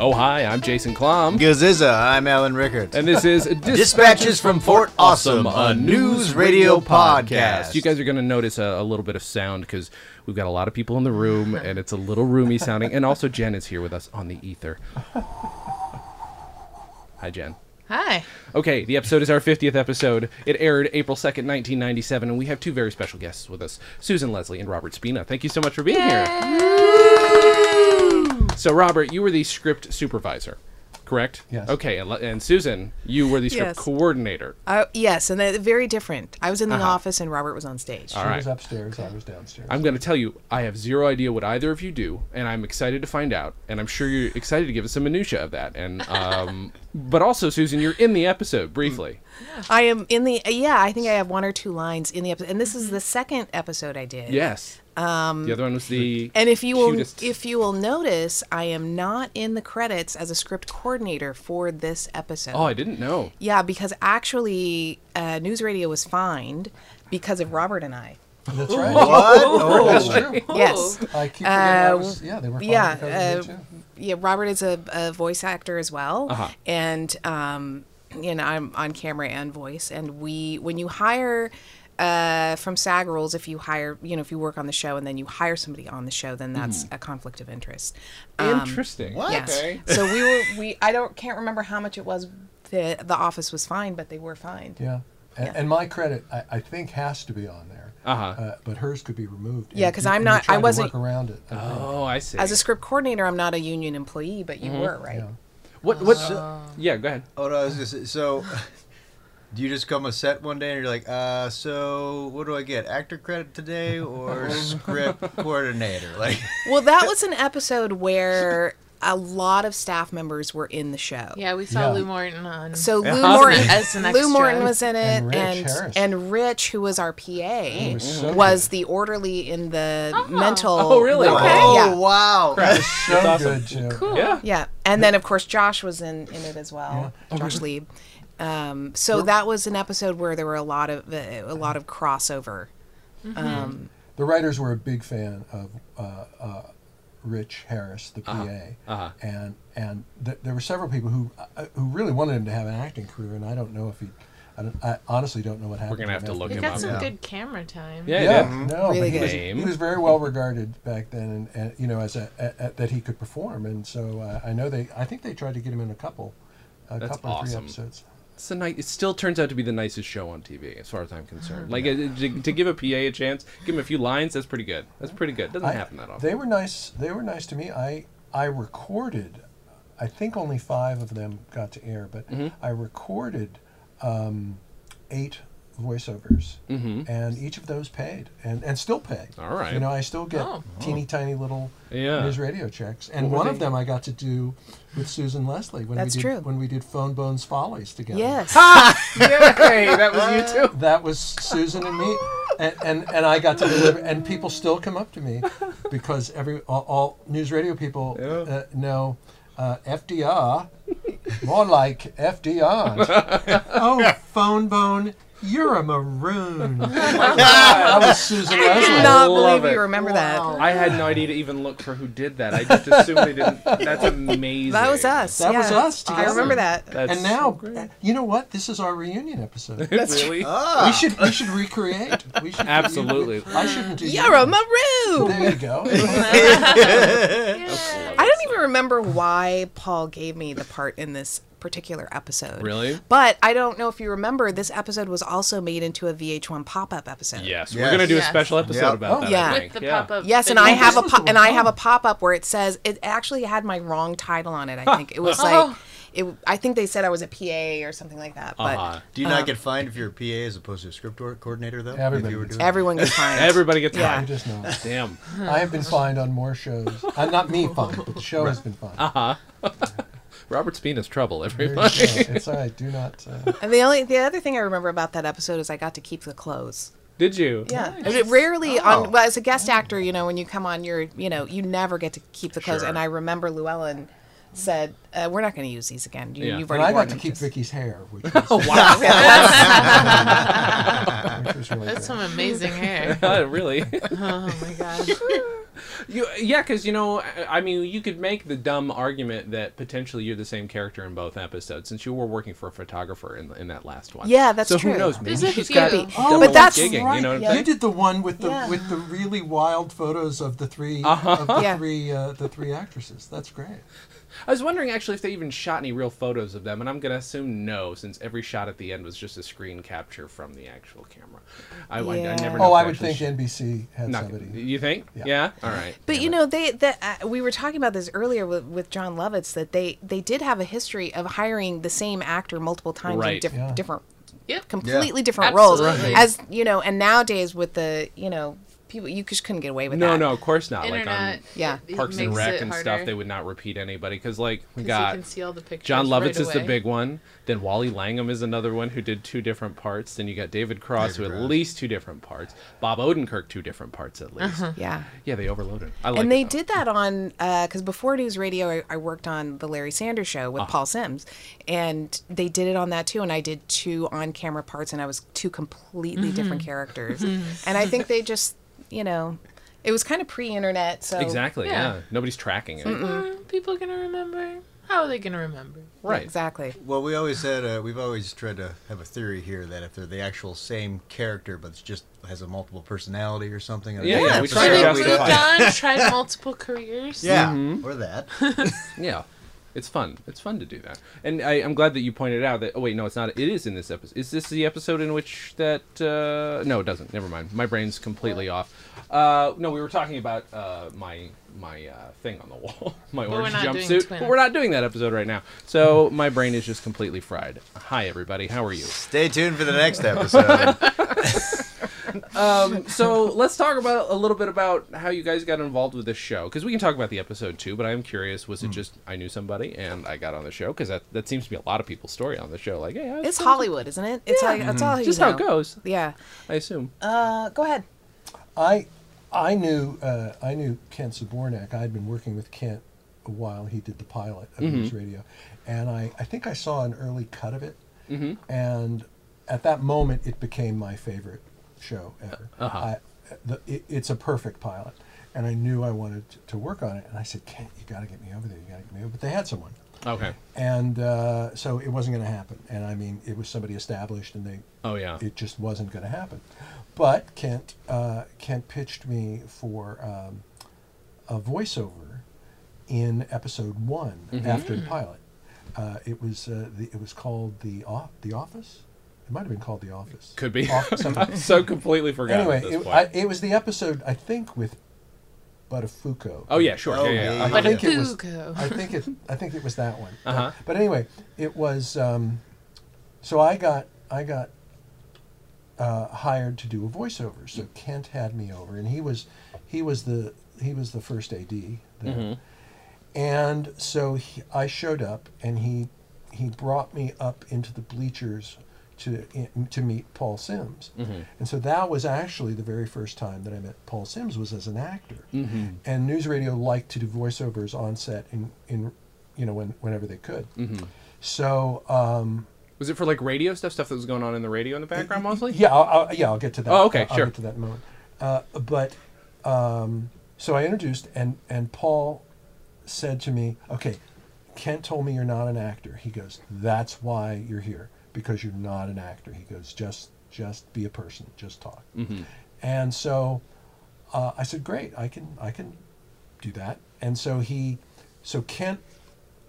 Oh, hi. I'm Jason Klom. Gaziza, I'm Alan Rickards. And this is Dispatches from Fort Awesome, a news radio podcast. You guys are going to notice a, a little bit of sound because we've got a lot of people in the room and it's a little roomy sounding. And also, Jen is here with us on the ether. Hi, Jen. Hi. Okay, the episode is our 50th episode. It aired April 2nd, 1997, and we have two very special guests with us Susan Leslie and Robert Spina. Thank you so much for being here. So, Robert, you were the script supervisor, correct? Yes. Okay, and, and Susan, you were the script Yes. coordinator. Uh, yes, and they're very different. I was in the Uh-huh. office and Robert was on stage. All She right. was upstairs, I was downstairs. I'm going to tell you, I have zero idea what either of you do, and I'm excited to find out. And I'm sure you're excited to give us some minutia of that. And um, but also, Susan, you're in the episode briefly. I am in the yeah. I think I have one or two lines in the episode, and this is the second episode I did. Yes. Um, the other one was the And if you will, if you will notice, I am not in the credits as a script coordinator for this episode. oh, I didn't know. yeah, because actually, uh, News Radio was fined because of Robert and I. That's right. What? Oh, That's true. Yes. I keep forgetting I Uh, was, yeah, they were fine yeah, because uh, me yeah, Robert is a, a voice actor as well, Uh-huh. and um, you know I'm on camera and voice. And we, when you hire uh, from SAG rules, if you hire, you know, if you work on the show and then you hire somebody on the show, then that's a conflict of interest. Um, Interesting. Yes. Okay. So we were we I don't can't remember how much it was. The the office was fined, but they were fined. Yeah. And, Yeah. and my credit, I, I think, has to be on there. Uh-huh. Uh, but hers could be removed. Yeah, because I'm not- I wasn't- work around it. Oh, I see. As a script coordinator, I'm not a union employee, but you were right. Yeah. what? What? yeah, go ahead. Oh, no, I was just so. Do you just come a set one day and you're like, uh, so what do I get? Actor credit today or script coordinator? Like, Well, that was an episode where a lot of staff members were in the show. Yeah, we saw Yeah. Lou Morton on. So Lou Yeah. Morton, As an Lou extra. Morton was in it, And Rich and and Rich, who was our PA, was so was the orderly in the mental. Oh, really? Okay. oh Yeah, wow! So That's awesome. good, Joe. Cool. Yeah. yeah, and then of course Josh was in in it as well. Josh Lieb. Um, so that was an episode where there were a lot of uh, a lot of crossover. Um, The writers were a big fan of uh, uh, Rich Harris, the PA, Uh-huh. and and th- there were several people who uh, who really wanted him to have an acting career, and I don't know if he, I, don't, I honestly don't know what happened. We're gonna have to him look He him got some Yeah. good camera time. Yeah, Yeah, yeah. no, Really but he was, he was very well regarded back then, and, and you know, as a, a, a- that he could perform, and so uh, I know they, I think they tried to get him in a couple, a That's couple or three episodes. It's a nice, it still turns out to be the nicest show on TV, as far as I'm concerned. Like uh, to, to give a PA a chance, give him a few lines. That's pretty good. That's pretty good. Doesn't I- happen that often. They were nice. They were nice to me. I I recorded. I think only five of them got to air, but Mm-hmm. I recorded um, eight voiceovers, Mhm. and each of those paid, and and still pay. All right. You know, I still get Oh. teeny tiny little Yeah. news radio checks, and What one they? of them I got to do with Susan Leslie when That's we did true. when we did Phone Bones Follies together. yes. Yay! That was you too. That was Susan and me, and, and and I got to deliver. And people still come up to me because every all, all news radio people Yeah. uh, know uh, FDR, more like FDR. oh, phone bone, you're a maroon. Oh that was Susan I Leslie. cannot love believe it. you remember that. I had no idea to even look for who did that. I just assumed they didn't. That's amazing. That was us. That was yeah. us I together. remember that. That's And now, you know what? This is our reunion episode. really, we ah. should we should recreate. We should absolutely. I shouldn't do. You're a maroon. There you go. I don't even remember why Paul gave me the part in this particular episode. Really? But I don't know if you remember, this episode was also made into a VH1 pop-up episode. Yes, we're Yes. gonna do a Yes. special episode Yep. about Oh. that. Yeah. I With the yeah. pop-up. Yes, and video. I have a this po- and I have a pop-up where it says it actually had my wrong title on it. I think it was like it. I think they said I was a PA or something like that. But Uh-huh. Do you not get fined if you're a PA as opposed to a script or- coordinator though? Everybody if you were gets doing everyone gets fined. Everybody gets Yeah. I fined. just know. Damn. I have been fined on more shows. Uh, not me fined, but the show has been fined. Uh-huh. Robert Spina's trouble, There you everybody. go. It's all right. Do not. Uh, And the only the other thing I remember about that episode is I got to keep the clothes. Did you? Yeah, And it rarely Oh. on well, as a guest actor, you know, when you come on, you're you know you never get to keep the clothes. Sure. And I remember Llewellyn said, uh, "We're not going to use these again. You, Yeah. You've and already I worn got to keep Just- Vicky's hair, which was, wow. which was really That's good. some amazing hair. Uh, really? Oh my god. You, yeah, because you know, I I mean, you could make the dumb argument that potentially you're the same character in both episodes, since you were working for a photographer in, in that last one. Yeah, that's so true. who knows? Maybe There's a she's few. got Oh, double but that's gigging. right. You know yeah. You did the one with the Yeah. with the really wild photos of the 3 Uh-huh. of the Yeah. three uh, the three actresses. That's great. I was wondering actually if they even shot any real photos of them, and I'm gonna assume no, since every shot at the end was just a screen capture from the actual camera. I, I- I never. Know Oh, I would actually think NBC had Not, somebody. you think? Yeah. Yeah. All right. But Damn you know, they that uh, we were talking about this earlier with, with Jon Lovitz that they they did have a history of hiring the same actor multiple times in diff- Yeah. different, Yep. completely different roles. As you know, and nowadays with the you know people, you just couldn't get away with No, that. no, no, of course not. Internet. Like on Yeah. it Parks and Rec and harder, stuff, they would not repeat anybody because, like, we 'cause got you can see all the pictures. Jon Lovitz right is the big one. Then Wally Langham is another one who did two different parts. Then you got David Cross, David who at least two different parts. Bob Odenkirk, two different parts at least. Uh-huh. Yeah. Yeah, they overloaded. I like and they it, did that on uh, because before News Radio, I, I worked on the Larry Sanders Show with ah. Paul Simms, and they did it on that too. And I did two on-camera parts, and I was two completely mm-hmm. different characters. and I think they just, you know, it was kind of pre-internet, so Exactly. Yeah. Yeah. Nobody's tracking it. Mm, people are gonna remember. How are they gonna remember? Right. exactly. Well, we always said uh, we've always tried to have a theory here that if they're the actual same character, but it's just has a multiple personality or something. in Yeah, yeah, we episode, try Or to they Yeah, we'd moved have- on, tried multiple careers. Yeah, Mm-hmm. or that. Yeah. It's fun. It's fun to do that. And I, I'm glad that you pointed out that. Oh wait, no, it's not. It is in this episode. Is this the episode in which that? Uh, no, it doesn't. Never mind. My brain's completely off. Uh, no, we were talking about uh, my my uh, thing on the wall, my we're orange jumpsuit. But we're not doing that episode right now. So my brain is just completely fried. Hi everybody, how are you? Stay tuned for the next episode. so let's talk about a little bit about how you guys got involved with this show because we can talk about the episode too but i'm curious was it just i knew somebody and i got on the show because that, that seems to be a lot of people's story on the show like hey It's friends with- Hollywood, isn't it? It's like that's all you just know. how it goes Yeah. i assume Uh, go ahead. I I knew uh, I knew Kent Zbornak. I'd been working with Kent a while. He did the pilot of News Radio, and I, I think I saw an early cut of it. Mm-hmm. And at that moment, it became my favorite show ever. Uh-huh. I, the, it, it's a perfect pilot, and I knew I wanted to, to work on it. And I said, Kent, you got to get me over there. You got to get me over. But they had someone. okay And uh, so it wasn't going to happen. And I mean, it was somebody established, and they oh yeah it just wasn't going to happen. But Kent uh, Kent pitched me for um, a voiceover in episode one Mm-hmm. after the pilot. Uh, it was uh, the, it was called the off the office. It might have been called the office. could be Office, so completely forgot anyway, at this it, point. I, it was the episode I think with Buttafuoco. oh yeah sure Oh, yeah, yeah, yeah. yeah. I think it was. I think it. I think it was that one. But- Uh-huh. But, anyway, it was. Um, so I got I got uh, hired to do a voiceover. So Kent had me over, and he was he was the he was the first AD there. Mhm. And so he, I showed up, and he he brought me up into the bleachers to to meet Paul Simms. Mhm. And so that was actually the very first time that I met Paul Simms was as an actor. Mhm. And News Radio liked to do voiceovers on set in in you know when whenever they could. Mhm. So um, was it for like radio stuff stuff that was going on in the radio in the background mostly yeah, I'll, I'll, yeah, I'll get to that. Oh, okay, I'll sure. get to that in a moment. Uh, but um, so I introduced, and and Paul said to me, "Okay, Kent told me you're not an actor." He goes, "That's why you're here because you're not an actor." He goes, "Just just be a person, just talk." Mhm. And so uh, I said, "Great, I can I can do that." And so he, so Kent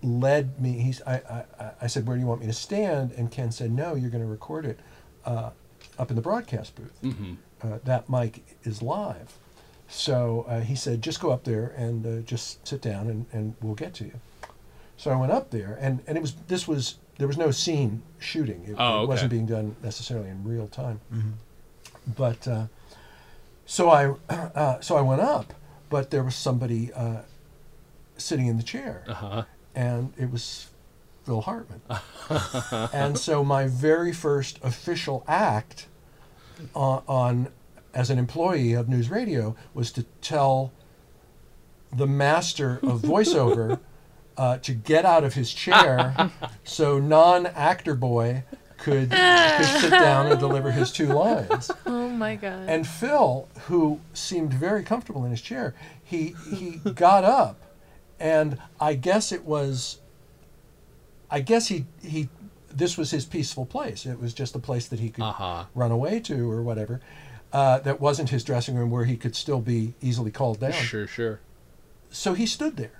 led me. He's I I, I- I said, "Where do you want me to stand?" And Ken said, "No, you're going to record it uh, up in the broadcast booth. Mhm. Uh, that mic is live." So uh, he said, "Just go up there and uh, just sit down, and, and we'll get to you." So I went up there, and and it was this was there was no scene shooting. It, Oh, it wasn't being done necessarily in real time. But uh, so I uh, so I went up, but there was somebody uh, sitting in the chair, Uh-huh. and it was Phil Hartman. and so my very first official act on, on as an employee of News Radio was to tell the master of voiceover uh, to get out of his chair so non-actor boy could, could sit down and deliver his two lines. Oh my god. And Phil, who seemed very comfortable in his chair, he he got up, and I guess it was. I guess he he, this was his peaceful place. It was just a place that he could Uh-huh. run away to or whatever. Uh, that wasn't his dressing room where he could still be easily called down. Sure, sure. So he stood there.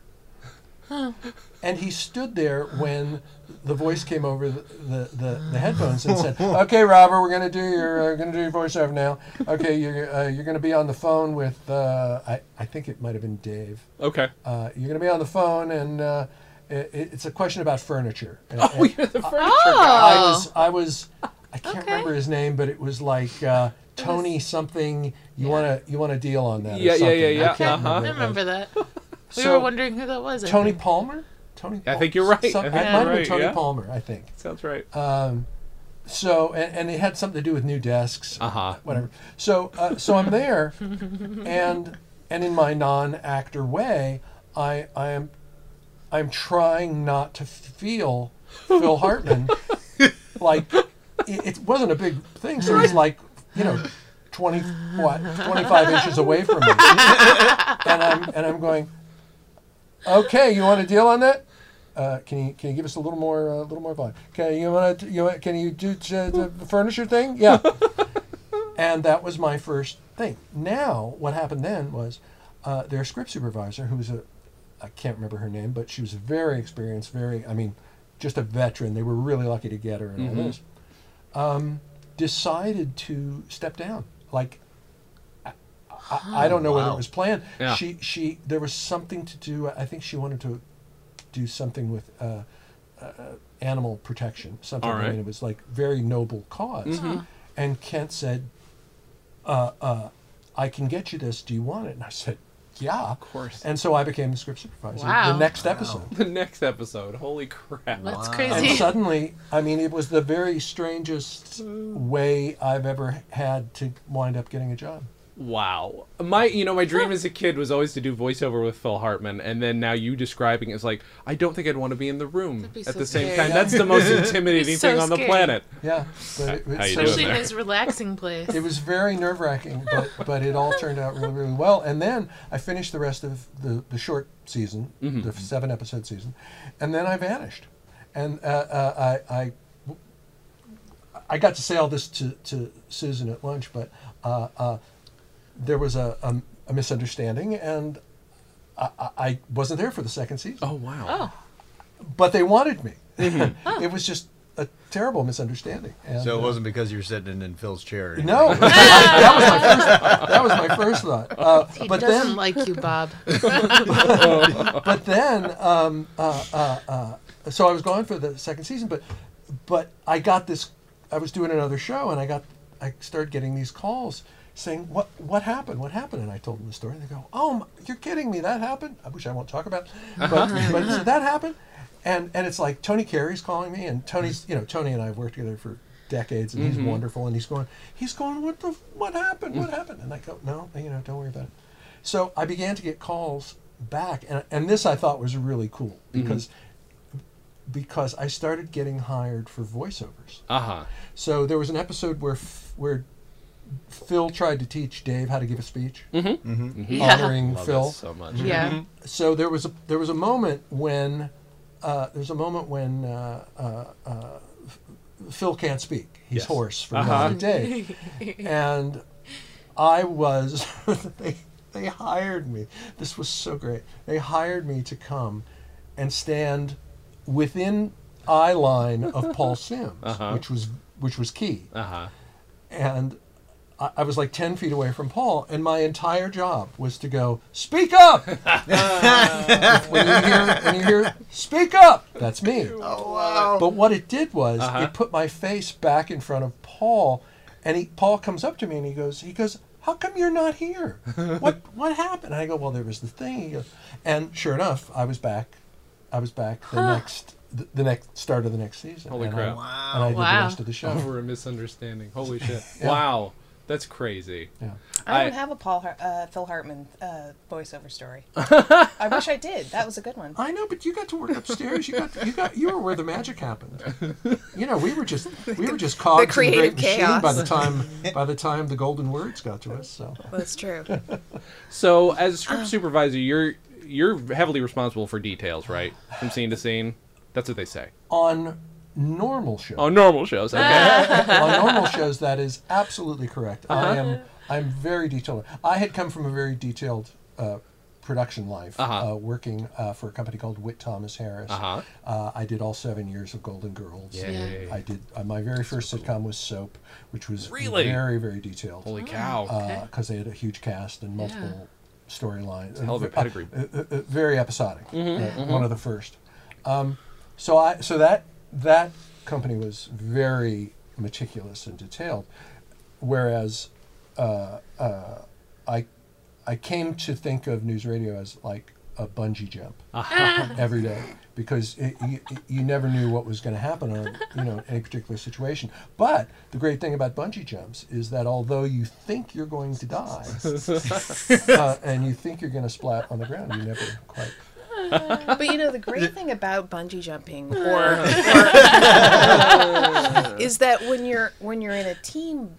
And he stood there when the voice came over the, the, the, the headphones and said, "Okay, Robert, we're gonna do your uh, gonna do your voiceover now. Okay, you're uh, you're gonna be on the phone with uh, I I think it might have been Dave. Okay. Uh, you're gonna be on the phone and uh, it, it's a question about furniture. And- Oh, and you're the furniture I Oh. was I was I can't Okay. remember his name, but it was like uh, Tony something. You wanna you want to deal on that? or Yeah, yeah, yeah, I yeah, can't uh-huh. I what it was. remember that. We So- were wondering who that was. Tony think. Palmer. Tony. I think you're right. Some, I think might you're have been right, Tony yeah. Palmer. I think. Sounds right. Um, so and, and it had something to do with new desks. Uh-huh. Whatever. So uh, so I'm there, and and in my non-actor way, I I am I'm trying not to feel Phil Hartman like it, it wasn't a big thing. So he's like you know. 20 what 25 inches away from me and i'm and i'm going okay you want to deal on that uh, can you can you give us a little more a little more volume? Can you want to you want- can you do t- the furniture thing? Yeah. and that was my first thing. Now what happened then was uh, their script supervisor, who was a I can't remember her name, but she was very experienced, very I mean, just a veteran. They were really lucky to get her and all this. Um, decided to step down. Like I, I, I don't know whether it was planned. Yeah. She she there was something to do. I think she wanted to do something with uh, uh, animal protection. Something. All I mean, it was like very noble because And Kent said, uh, uh, "I can get you this. Do you want it?" And I said, "Yeah, of course. And so I became the script supervisor. Wow. The next episode. The next episode. Holy crap. That's Wow. And crazy. suddenly, I mean, it was the very strangest way I've ever had to wind up getting a job. Wow. My you know, my dream as a kid was always to do voiceover with Phil Hartman and then now you describing it is like I don't think I'd want to be in the room That'd at so the same scary. time. That's the most intimidating so thing on the planet. Yeah, but it, How you doing Especially in there? his relaxing place. it was very nerve wracking, but but it all turned out really really well. And then I finished the rest of the the short season, the seven episode season, and then I vanished, and uh, uh, I. I I got to say all this to, to Susan at lunch, but uh, uh, there was a, a, a misunderstanding, and I, I- I wasn't there for the second season. Oh wow. Oh, But they wanted me. it was just a terrible misunderstanding. And, So it uh, wasn't because you were sitting in Phil's chair. or no, that was my first. That was my first thought. Uh, he but doesn't then, like you, Bob. but then, um, uh, uh, uh, so I was gone for the second season. But, but I got this. I was doing another show, and I got. I started getting these calls saying, "What? What happened? What happened?" And I told them the story. And they go, "Oh, you're kidding me! That happened." I wish I won't talk about, it. Uh-huh. but but uh-huh. so that happened. And and it's like Tony Carey's calling me, and Tony's mm-hmm. you know Tony and I have worked together for decades, and he's mm-hmm. wonderful, and he's going, he's going, what the, what happened, what mm. happened? And I go, no, you know, don't worry about it. So I began to get calls back, and and this I thought was really cool mm-hmm. because because I started getting hired for voiceovers. Uh-huh. So there was an episode where F- where Phil tried to teach Dave how to give a speech, Yeah. honoring Love Phil. so much. Yeah. So there was a there was a moment when uh, there's a moment when uh, uh, uh, Phil can't speak. He's Yes. hoarse from Uh-huh. yelling at and I was they they hired me. This was so great. They hired me to come and stand within eye line of Paul Simms, Uh-huh. which was which was key Uh-huh. and I, I was like ten feet away from Paul, and my entire job was to go speak up. when you hear when you hear speak up, that's me. Oh wow. But what it did was Uh-huh. it put my face back in front of Paul, and he Paul comes up to me and he goes he goes how come you're not here? What what happened? And I go well there was the thing. He goes, and sure enough I was back. I was back the next the, the next start of the next season. Holy and crap. I, and I did the Wow. rest of the show. Over a misunderstanding. Holy shit! Yeah. Wow, that's crazy. Yeah. I I- don't have a Paul Har- uh, Phil Hartman uh, voiceover story. I wish I did. That was a good one. I know, but you got to work upstairs. You got you got you were where the magic happened. You know, we were just we were just cogs in the creative great machine by the time by the time the golden words got to us. So That's true. So, as a script supervisor, you're you're heavily responsible for details, right? From scene to scene. That's what they say. on normal shows, On normal shows, okay. on normal shows, that is absolutely correct. I am I'm very detailed. I had come from a very detailed uh, production life, Uh-huh. uh, working uh, for a company called Witt Thomas Harris. Uh-huh. Uh, I did all seven years of Golden Girls. Yay. I did. Uh, my very first sitcom was Soap, which was Really? very very detailed. Holy cow! because they had a huge cast and multiple storylines. hell of a pedigree. Uh, uh, uh, very episodic. uh, One of the first. Um, so I so that that company was very meticulous and detailed, whereas uh, uh, I I came to think of news radio as like a bungee jump every day because it, you, you never knew what was going to happen on you know any particular situation. But the great thing about bungee jumps is that although you think you're going to die uh, and you think you're going to splat on the ground, you never quite. But you know the great thing about bungee jumping, or, or- is that when you're when you're in a team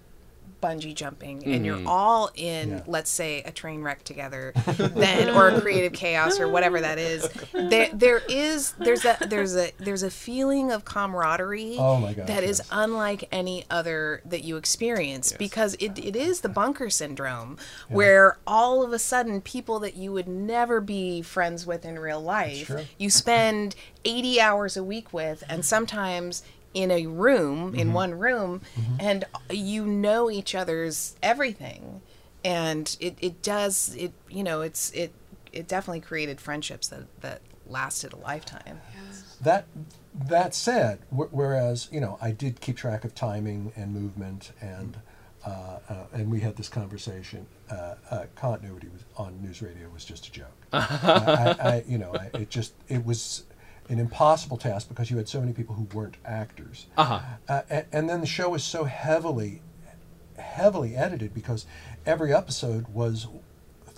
bungee jumping and you're mm-hmm. all in, Yeah. let's say, a train wreck together, then or a creative chaos or whatever that is, there there is there's a there's a there's a feeling of camaraderie Oh my gosh, that is yes. unlike any other that you experience because it, it is the bunker syndrome where all of a sudden people that you would never be friends with in real life you spend 80 hours a week with and sometimes in a room Mm-hmm. in one room and you know each other's everything and it, it does it you know it's it it definitely created friendships that that lasted a lifetime That that said, wh- whereas you know I did keep track of timing and movement and. Uh, uh, and we had this conversation. Uh, uh, continuity was on news radio was just a joke. I, I, I, you know, I, it just it was an impossible task because you had so many people who weren't actors. Uh-huh. Uh, and, and then the show was so heavily, heavily edited because every episode was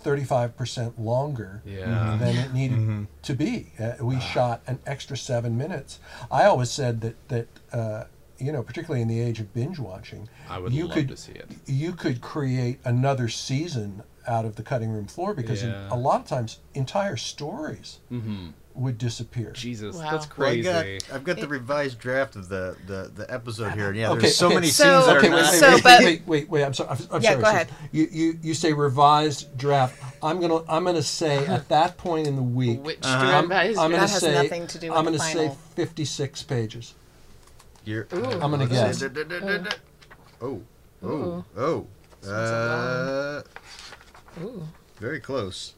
35% longer Yeah. than it needed to be. Uh, we shot an extra seven minutes. I always said that, that uh, you know, particularly in the age of binge watching, I would you love could, to see it. You could create another season out of the cutting room floor because in- a lot of times entire stories would disappear. Jesus, Wow. that's Well, I crazy. got, I've got the revised draft of the, the, the episode here, and yeah, Okay, there's so okay. many So- scenes that Okay, are wait, not. wait, So, wait, but- wait, wait, wait. I'm sorry. I'm, I'm Yeah, sorry. go sis. ahead. You, you, you say revised draft. I'm gonna, I'm gonna say at that point in the week. Which I'm, revised I'm gonna That has say, nothing to do with I'm gonna say final. 56 pages. You're, I'm gonna let's guess. see. Oh, oh, Ooh. oh. Sounds Uh, very close.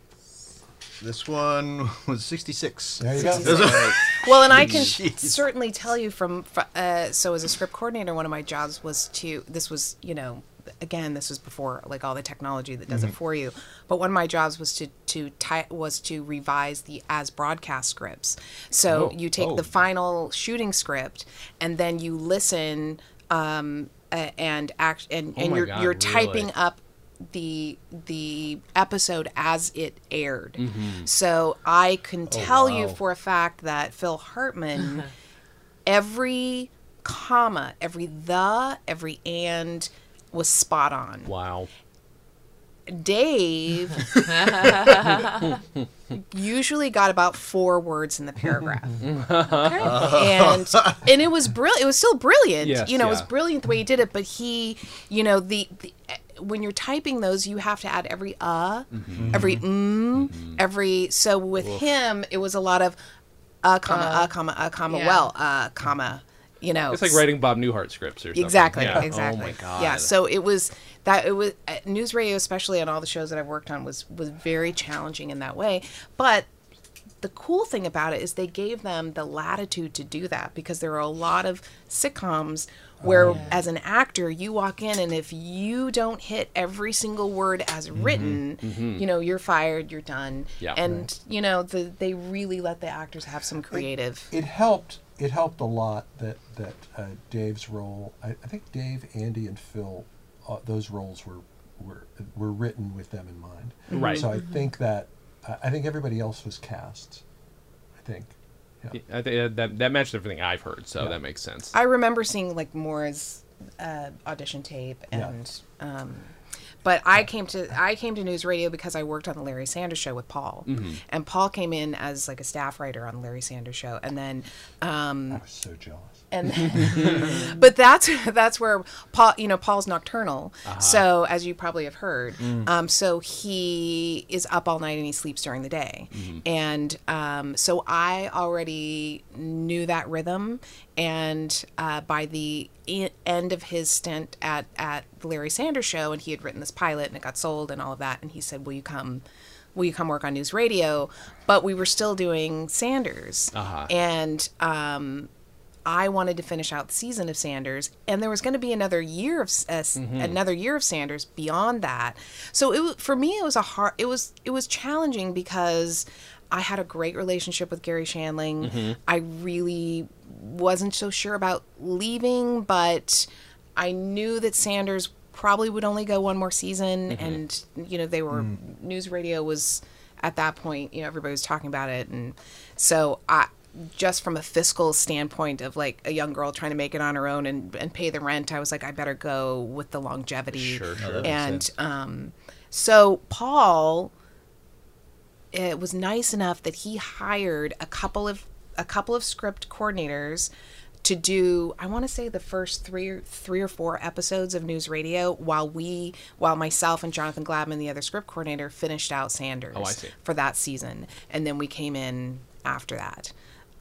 This one was 66. There you go. Well, and I can Jeez. certainly tell you from uh, so as a script coordinator, one of my jobs was to this was you know again this was before like all the technology that does Mm-hmm. it for you, but one of my jobs was to to ty- was to revise the as broadcast scripts. So Oh, you take oh. the final shooting script and then you listen um, uh, and act and, Oh and my you're God, you're really? typing up the the episode as it aired. Mm-hmm. So I can tell you Oh, wow. for a fact that Phil Hartman, every comma, every the, every and was spot on. wow. Dave usually got about four words in the paragraph. and and it was brilliant. It was still brilliant. Yes, you know, it was brilliant the way he did it. But he, you know, the, the when you're typing those, you have to add every uh, every mm, every. So with him, it was a lot of uh, comma, uh, comma, uh, comma, Yeah. well, uh, comma. You know, It's like writing Bob Newhart scripts or something. Exactly. Yeah. Exactly. Oh my god. Yeah. So it was that it was uh, news radio, especially on all the shows that I've worked on, was was very challenging in that way. But the cool thing about it is they gave them the latitude to do that because there are a lot of sitcoms where as an actor you walk in and if you don't hit every single word as written you know you're fired you're done. Yeah. and you know the, they really let the actors have some creative. it helped it helped a lot that that uh, Dave's role I, I think Dave Andy and Phil uh, those roles were were were written with them in mind. Right. so I think that I I think everybody else was cast I think yeah. I think uh, that that matched everything I've heard, so Yeah. that makes sense. I remember seeing like Moore's uh, audition tape, Yeah. and um, but I came to I came to news radio because I worked on the Larry Sanders Show with Paul, and Paul came in as like a staff writer on the Larry Sanders Show, and then um, I was so jealous and but that's that's where Paul, you know, Paul's nocturnal. So as you probably have heard, um, so he is up all night and he sleeps during the day, and um, so I already knew that rhythm. And uh, by the e- end of his stint at at the Larry Sanders Show, and he had written this pilot and it got sold and all of that, and he said, "Will you come?" Will you come work on news radio? But we were still doing Sanders, Uh-huh. and um, I wanted to finish out the season of Sanders, and there was going to be another year of uh, s- mm-hmm. another year of Sanders beyond that. So it for me, it was a hard. It was it was challenging because I had a great relationship with Garry Shandling. Mm-hmm. I really wasn't so sure about leaving, but I knew that Sanders probably would only go one more season, mm-hmm. and you know they were mm. news radio was at that point. You know everybody was talking about it, and so I just from a fiscal standpoint of like a young girl trying to make it on her own and, and pay the rent, I was like, I better go with the longevity. Sure, sure. And um, so Paul, it was nice enough that he hired a couple of a couple of script coordinators to do I want to say the first three or three or four episodes of News Radio while we while myself and Jonathan Gladman the other script coordinator finished out Sanders Oh, for that season and then we came in after that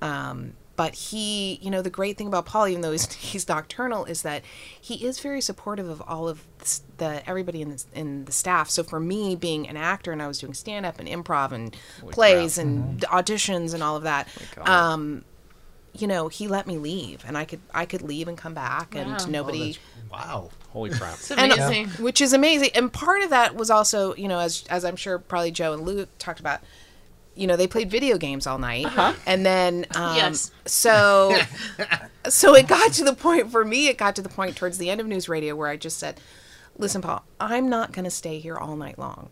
um, but he you know the great thing about Paul even though he's, he's nocturnal is that he is very supportive of all of s- the everybody in the, in the staff so for me being an actor and I was doing stand up and improv and plays and auditions and all of that God. um, you know he let me leave and I could I could leave and come back Wow. and Oh, nobody Wow. Holy crap. It's and- amazing. which is amazing. And part of that was also, you know, as as I'm sure probably Joe and Luke talked about, you know, they played video games all night, and then um, Yes. so so it got to the point for me. It got to the point towards the end of news radio where I just said. Listen, Paul. I'm not going to stay here all night long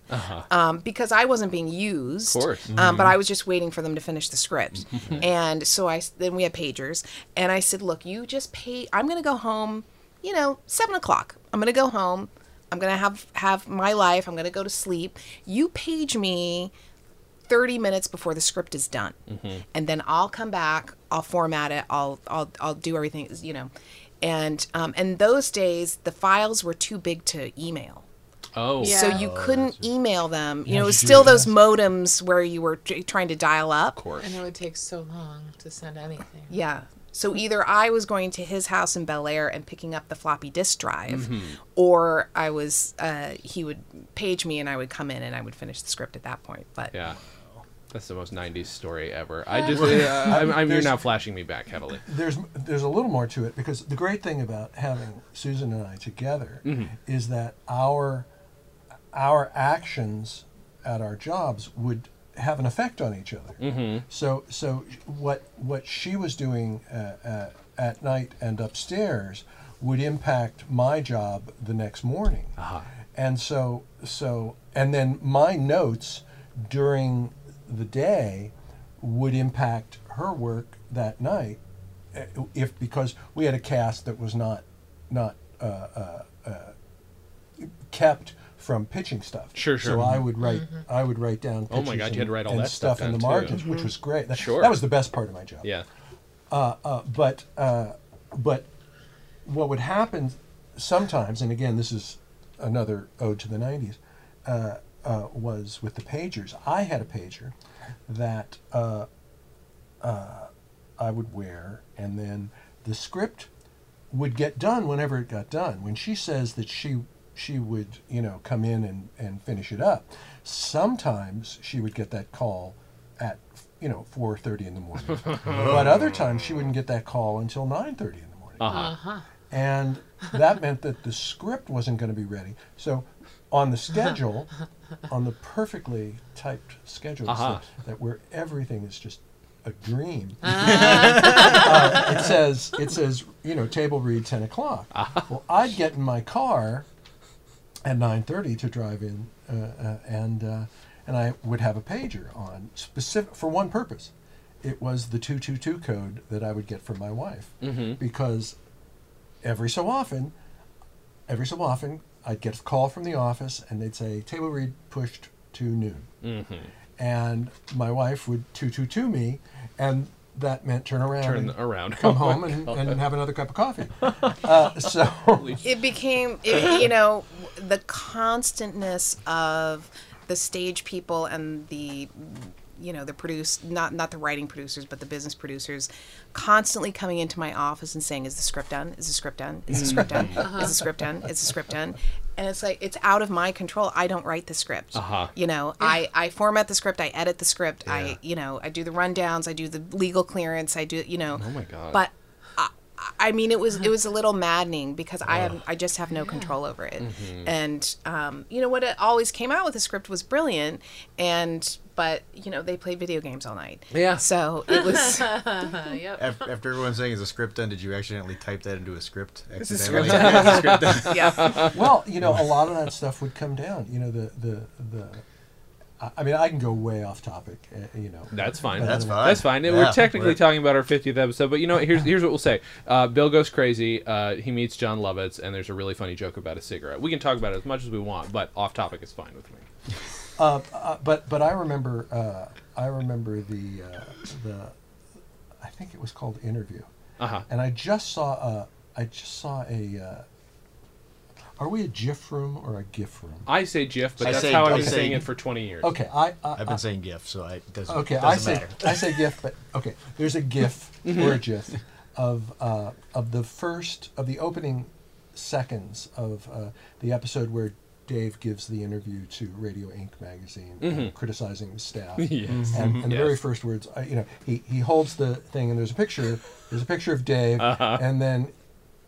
um, because I wasn't being used. Of course. Um, but I was just waiting for them to finish the script. and so I then we had pagers, and I said, "Look, you just pay. I'm going to go home. You know, seven o'clock. I'm going to go home. I'm going to have have my life. I'm going to go to sleep. You page me." 30 minutes before the script is done and then i'll come back i'll format it i'll i'll, I'll do everything you know and um, and those days the files were too big to email Oh. Yeah. so you couldn't email them. You know, it was still those fast. modems where you were tr- trying to dial up. Of course. And it would take so long to send anything. Yeah. So either I was going to his house in Bel Air and picking up the floppy disk drive, Mm-hmm. or I was uh, he would page me and I would come in and I would finish the script at that point. But Yeah. That's the most 90s story ever. I just, uh, I'm, I'm, you're now flashing me back heavily. there's there's a little more to it because the great thing about having Susan and I together is that our our actions at our jobs would have an effect on each other. Mm-hmm. So so what what she was doing uh, uh, at night and upstairs would impact my job the next morning. And so so and then my notes during the day would impact her work that night uh, if because we had a cast that was not not uh, uh, uh, kept from pitching stuff. Sure, sure. So I would write I would write down. Oh my pitches God, you had to write all and that stuff stuff in the down, too. margins, which was great. That, Sure. that was the best part of my job. Yeah. Uh, but uh, but what would happen sometimes, and again, this is another ode to the '90s, uh, was with the pagers. I had a pager that uh, uh, I would wear, and then the script would get done whenever it got done. When she says that she she would you know come in and, and finish it up, sometimes she would get that call at you know four thirty in the morning, but other times she wouldn't get that call until nine thirty in the morning Uh-huh. and that meant that the script wasn't going to be ready. So, on the schedule, on the perfectly typed schedule, Uh-huh. so that where everything is just a dream, uh, it says it says you know table read ten o'clock. Well, I'd get in my car at nine thirty to drive in, uh, uh, and uh, and I would have a pager on specific for one purpose. It was the two two two code that I would get from my wife Mm-hmm. because every so often, every so often, I'd get a call from the office and they'd say table read pushed to noon, Mm-hmm. and my wife would two two two me, and that meant turn around, Turn and around. come Oh home, and, and have another cup of coffee. Uh, so it became it, you know the constantness of the stage people and the you know the produce not not the writing producers but the business producers constantly coming into my office and saying is the script done? Is the script done? Is the script done? Is the script done? Is the script done? And it's like it's out of my control. I don't write the script. Uh-huh. you know i i format the script i edit the script i you know i do the rundowns i do the legal clearance i do you know. Oh my God. but I, I mean, it was it was a little maddening because I have I just have no control over it, Mm-hmm. and um, you know what? It always came out with the script was brilliant, and but you know they played video games all night. Yeah. So it was yep. After, after everyone's saying is a script done, did you accidentally type that into a script? a Accidentally? Yeah, it's a script done. yeah. well, you know, a lot of that stuff would come down. You know, the the the. I- I mean, I can go way off topic. Uh, you know, That's fine. That's fine. That's fine. Yeah, We're technically we're- talking about our 50th episode, but you know, what? here's here's what we'll say. Uh, Bill goes crazy. Uh, he meets Jon Lovitz, and there's a really funny joke about a cigarette. We can talk about it as much as we want, but off topic is fine with me. Uh, uh, but but I remember uh, I remember the uh, the I think it was called interview, Uh huh. and I just saw a I just saw a. Are we a GIF room or a GIF room? I say GIF, but I that's say- how I've I been say- saying it for 20 years. Okay, I, I I've been saying GIF, so I, it doesn't, matter. Okay, doesn't I say matter. I say GIF, but okay. There's a GIF or a GIF of uh, of the first of the opening seconds of uh, the episode where Dave gives the interview to Radio Inc. magazine, uh, criticizing the staff. Yes. And, and the very Yes. first words, I, you know, he, he holds the thing, and there's a picture. There's a picture of Dave, Uh-huh. and then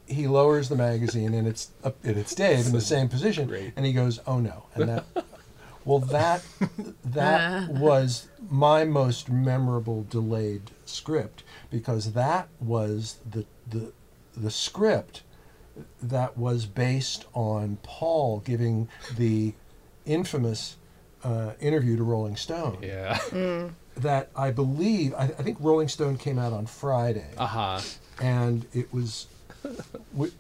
he lowers the magazine, and it's up, and it's Dave in the same position, great. and he goes, "Oh no!" And that, well, that that was my most memorable delayed script because that was the the the script that was based on Paul giving the infamous uh, interview to Rolling Stone Yeah. that I believe I, I think Rolling Stone came out on Friday, Uh huh. and it was. w-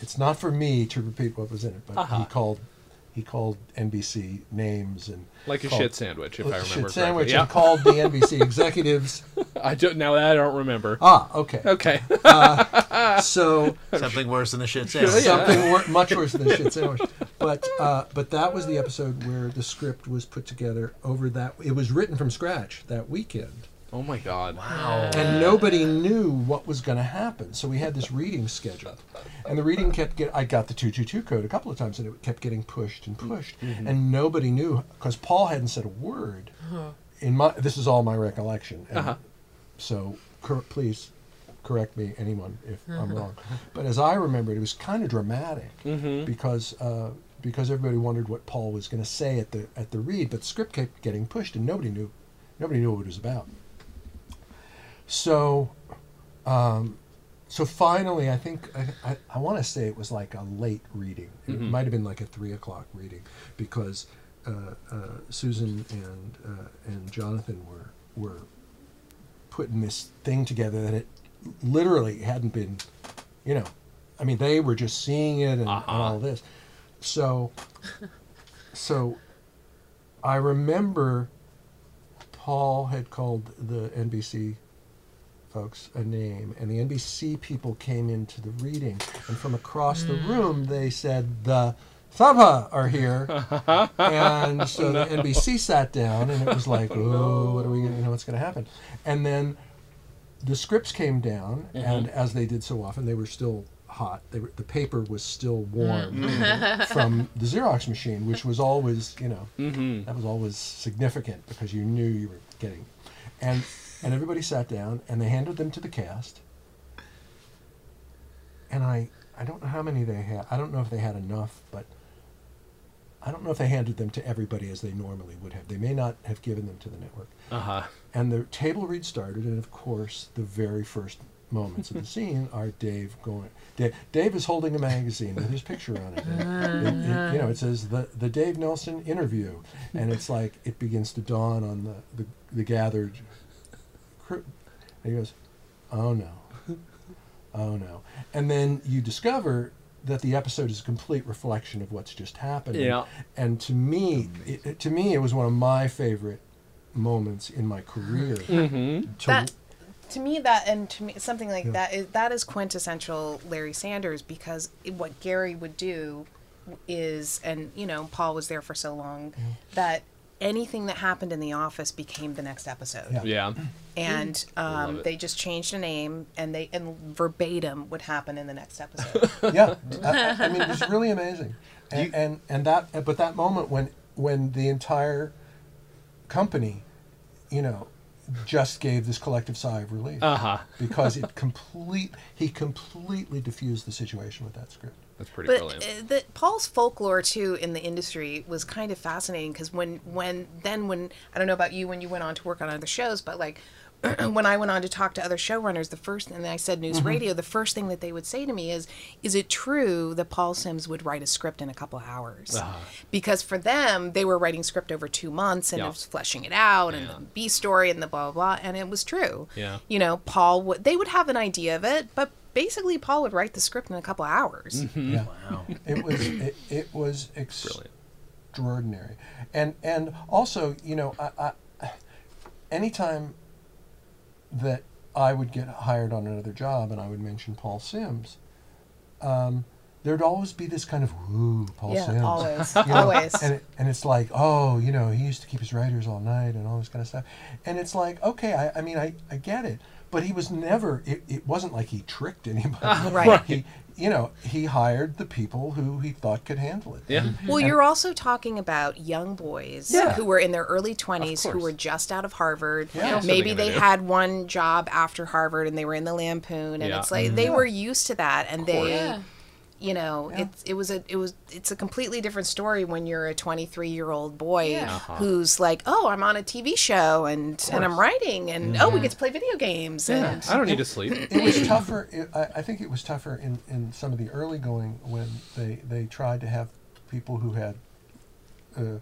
It's not for me to repeat what was in it, but Uh-huh. he called he called NBC names and Like a called- shit sandwich, if I a remember shit correctly. sandwich Yeah. and called the NBC executives. I don't now that I don't remember. Ah, okay. Okay. So Something worse than a shit sandwich. something wor- much worse than a shit sandwich. But uh, but that was the episode where the script was put together over that. It was written from scratch that weekend. Oh my god. Wow. And nobody knew what was going to happen. So we had this reading scheduled, and the reading kept get. I got the two two two code a couple of times, and it kept getting pushed and pushed, and nobody knew because Paul hadn't said a word. In my, this is all my recollection, and Uh-huh. so cor- please correct me, anyone, if I'm wrong. But as I remember it, it was kind of dramatic because. Uh, because everybody wondered what Paul was going to say at the at the read, but the script kept getting pushed, and nobody knew, nobody knew what it was about. So, um, so finally, I think I, I, I want to say it was like a late reading. It might have been like a three o'clock reading because uh, uh, Susan and uh, and Jonathan were were putting this thing together that it literally hadn't been, you know, I mean they were just seeing it and, and Uh-huh. all this. So, so I remember Paul had called the NBC folks a name, and the NBC people came into the reading, and from across the room they said the Sabha are here, and so the NBC sat down, and it was like, oh, what are we, gonna, you know, what's going to happen? And then the scripts came down, Mm-hmm. and as they did so often, they were still hot. They were, the paper was still warm Mm-hmm. from the Xerox machine, which was always, you know, Mm-hmm. that was always significant because you knew you were getting. And and everybody sat down and they handed them to the cast. And I I don't know how many they had. I don't know if they had enough, but I don't know if they handed them to everybody as they normally would have. They may not have given them to the network. Uh huh. And the table read started, and of course, the very first moments of the scene are Dave going. Dave, Dave is holding a magazine with his picture on it. And it- it- you know, it says the the Dave Nelson interview, and it's like it begins to dawn on the the, the gathered. Crew. And he goes, "Oh no, oh no," and then you discover that the episode is a complete reflection of what's just happened. Yeah. And to me, it, it- to me, it was one of my favorite moments in my career. Mm-hmm. To- That to me that and to me something like Yeah. that is that is quintessential Larry Sanders because it- what Garry would do is and you know Paul was there for so long that anything that happened in the office became the next episode Yeah. Yeah. and um, they just changed a name and they and verbatim would happen in the next episode yeah, I, I- I mean, it was really amazing, and, You- and and that, but that moment when when the entire company, you know, just gave this collective sigh of relief Uh huh. because it complete he completely diffused the situation with that script. That's pretty but brilliant. uh, the, Paul's folklore too in the industry was kind of fascinating because when when then when I don't know about you when you went on to work on other shows, but like when I went on to talk to other showrunners, the first and I said news radio, the first thing that they would say to me is, "Is it true that Paul Simms would write a script in a couple of hours?" Because for them, they were writing script over two months and Yeah. it was fleshing it out and the B story and the blah blah blah, and it was true. Yeah. You know, Paul would they would have an idea of it, but basically Paul would write the script in a couple of hours. Yeah, Wow. it was it, it was Brilliant. extraordinary, and and also you know I, I anytime that I would get hired on another job and I would mention Paul Simms, um, there'd always be this kind of ooh Paul Yeah, Simms. always, You know, always. And, it, and it's like, oh, you know, he used to keep his writers all night and all this kind of stuff. And it's like, okay, I, I mean, I, I get it. But he was never, it, it wasn't like he tricked anybody. Uh, right. He, you know, he hired the people who he thought could handle it. Yeah. Mm-hmm. And- Well, you're also talking about young boys Yeah. who were in their early 20s, who were just out of Harvard. Yeah. What else are Maybe they they do? had one job after Harvard and they were in the Lampoon, and Yeah. it's like mm-hmm. they were used to that, and they, Yeah. You know, Yeah. it's it was a it was it's a completely different story when you're a 23 year old boy Yeah. Uh-huh. who's like, oh, I'm on a TV show and and I'm writing, and oh, we get to play video games, and I don't need to sleep. it was tougher. It, I, I think it was tougher in, in some of the early going when they, they tried to have people who had uh,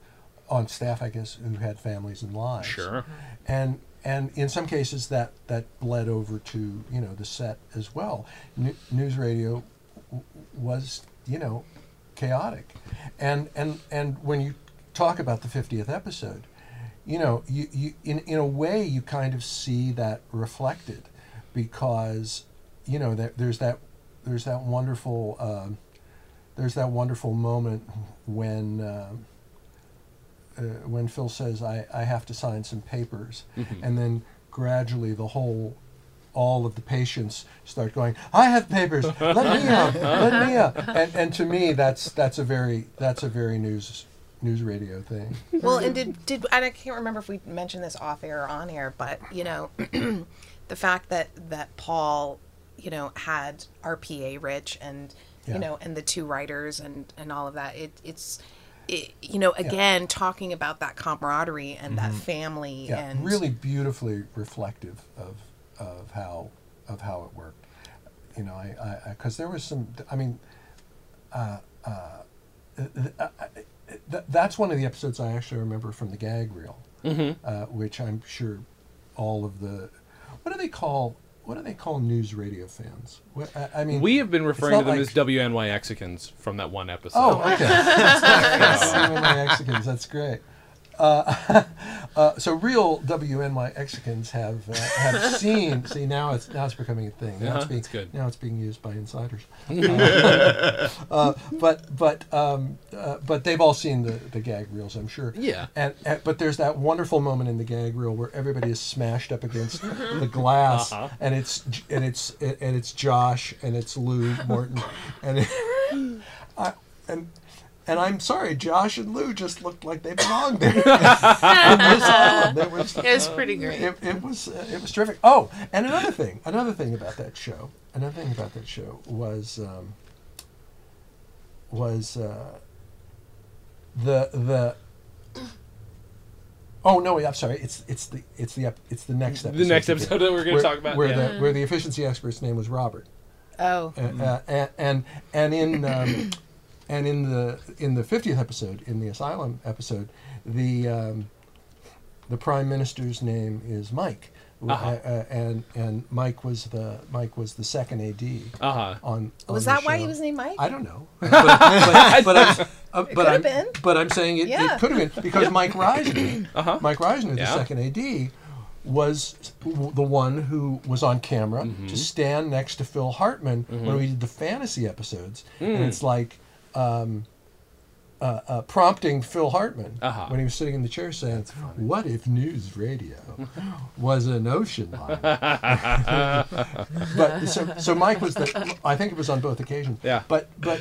on staff, I guess, who had families and lives. Sure. And and in some cases that that bled over to you know the set as well. N- news radio w- was you know chaotic, and and and when you talk about the fiftieth episode, you know you, you in in a way you kind of see that reflected because you know that there's that there's that wonderful um, there's that wonderful moment when. Um, uh, when Phil says I, I have to sign some papers, and then gradually the whole, all of the patients start going, I have papers, let me out, let me out, and, and to me that's that's a very that's a very news news radio thing. Well, and did did and I can't remember if we mentioned this off air or on air, but you know, the fact that that Paul, you know, had RPA Rich and Yeah. you know, and the two writers and and all of that. It it's. It, you know, again, talking about that camaraderie and that family, Mm-hmm. Yeah, and really beautifully reflective of of how of how it worked. You know, I because there was some. I mean, uh, uh, th- uh, th- that's one of the episodes I actually remember from the gag reel, uh, which I'm sure all of the what do they call what do they call news radio fans? What, I, I mean, We have been referring to them like- as WNYXicans from that one episode. Oh, okay. That's, that's, Mexicans. That's great. Uh, uh, so real WNY Mexicans have uh, have seen. See now it's now it's becoming a thing. Now it's Uh-huh, being that's good. now it's being used by insiders. Uh, but but um, uh, but they've all seen the, the gag reels, I'm sure. Yeah. And, and but there's that wonderful moment in the gag reel where everybody is smashed up against the glass, Uh-huh. and it's and it's and it's Josh and it's Lou Morton, and it, I, and and I'm sorry, Josh and Lou just looked like they belonged there. In this island. It was pretty great. it, it was uh, it was terrific. Oh, and another thing, another thing about that show, another thing about that show was um, was uh, the the. Oh no! Wait, I'm sorry. It's it's the it's the ep- it's the next episode. The next episode that we're going to talk about. where yeah. the where the efficiency expert's name was Robert. Oh, Uh, uh, and, and and in um, and in the in the 50th episode in the asylum episode the um, the prime minister's name is Mike Uh-huh. Uh, uh, and and Mike was the Mike was the second AD Uh-huh. on, on was the that why he was named Mike? I don't know but, but, but I'm, uh, but I'm, been. but I'm saying it, Yeah. it could have been because Mike Reisner Uh-huh. Mike Reisner, the second AD, was w- the one who was on camera Mm-hmm. to stand next to Phil Hartman when we did the fantasy episodes, Mm. and it's like um, uh, uh, prompting Phil Hartman Uh-huh. when he was sitting in the chair saying, "What if news radio was an ocean liner?" but so, so Mike was the. I think it was on both occasions. Yeah. But but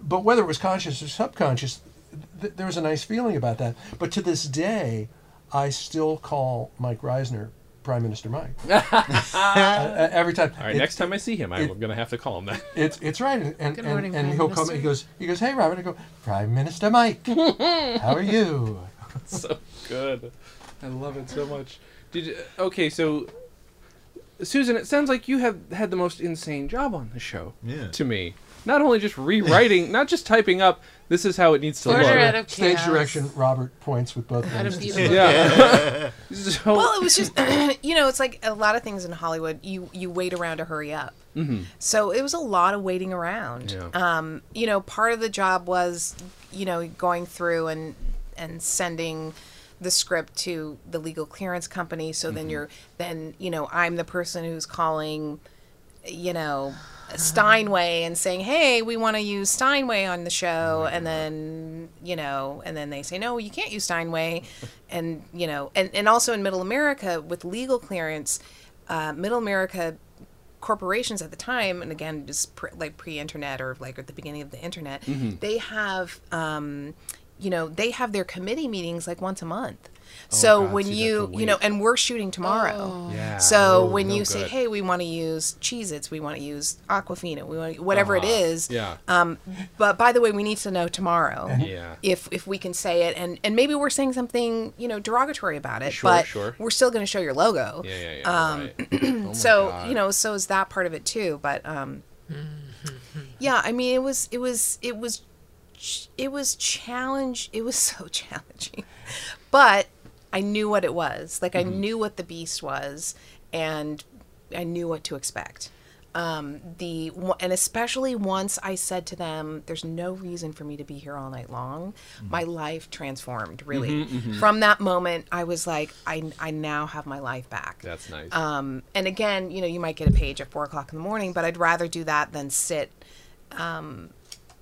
but whether it was conscious or subconscious, th- there was a nice feeling about that. But to this day, I still call Mike Reisner Prime Minister Mike. Uh, every time. All right, It- next time I see him, I'm going to have to call him that. It's it's right, and and, Good and, morning, and he'll come. He goes he goes, Hey Robert, I go Prime Minister Mike. How are you? so good. I love it so much. Did you, okay, so Susan, it sounds like you have had the most insane job on the show. Yeah. To me, not only just rewriting, not just typing up. This is how it needs to Order look. out of Stage chaos. direction. Robert points with both Out hands. of beautiful. Yeah. so, well, it was just you know, it's like a lot of things in Hollywood. You you wait around to hurry up. Mhm. So it was a lot of waiting around. Yeah. Um, you know, part of the job was, you know, going through and and sending the script to the legal clearance company. So then you're then you know I'm the person who's calling, you know. Steinway and saying, "Hey, we want to use Steinway on the show," and then you know, and then they say, "No, you can't use Steinway," and you know, and and also in Middle America with legal clearance, uh, Middle America corporations at the time, and again, just pre, like pre-internet or like at the beginning of the internet, they have, um, you know, they have their committee meetings like once a month. So God, when so you you, have to you know, and we're shooting tomorrow. Yeah. So Oh, when no you say, "Hey, we want to use Cheez-Its, we want to use Aquafina, we want whatever it Uh-huh. is," Yeah. um, but by the way, we need to know tomorrow Yeah. if if we can say it, and and maybe we're saying something you know derogatory about it, Sure, but sure. we're still going to show your logo. Yeah, yeah, yeah. Um, right. Oh so God. you know, so is that part of it too. But um, yeah, I mean, it was it was it was it was challenge. It was so challenging, but I knew what it was. Like I knew what the beast was, and I knew what to expect. Um, the and especially once I said to them, "There's no reason for me to be here all night long." My life transformed really. From that moment, I was like, "I I now have my life back." That's nice. Um, and again, you know, you might get a page at four o'clock in the morning, but I'd rather do that than sit, um,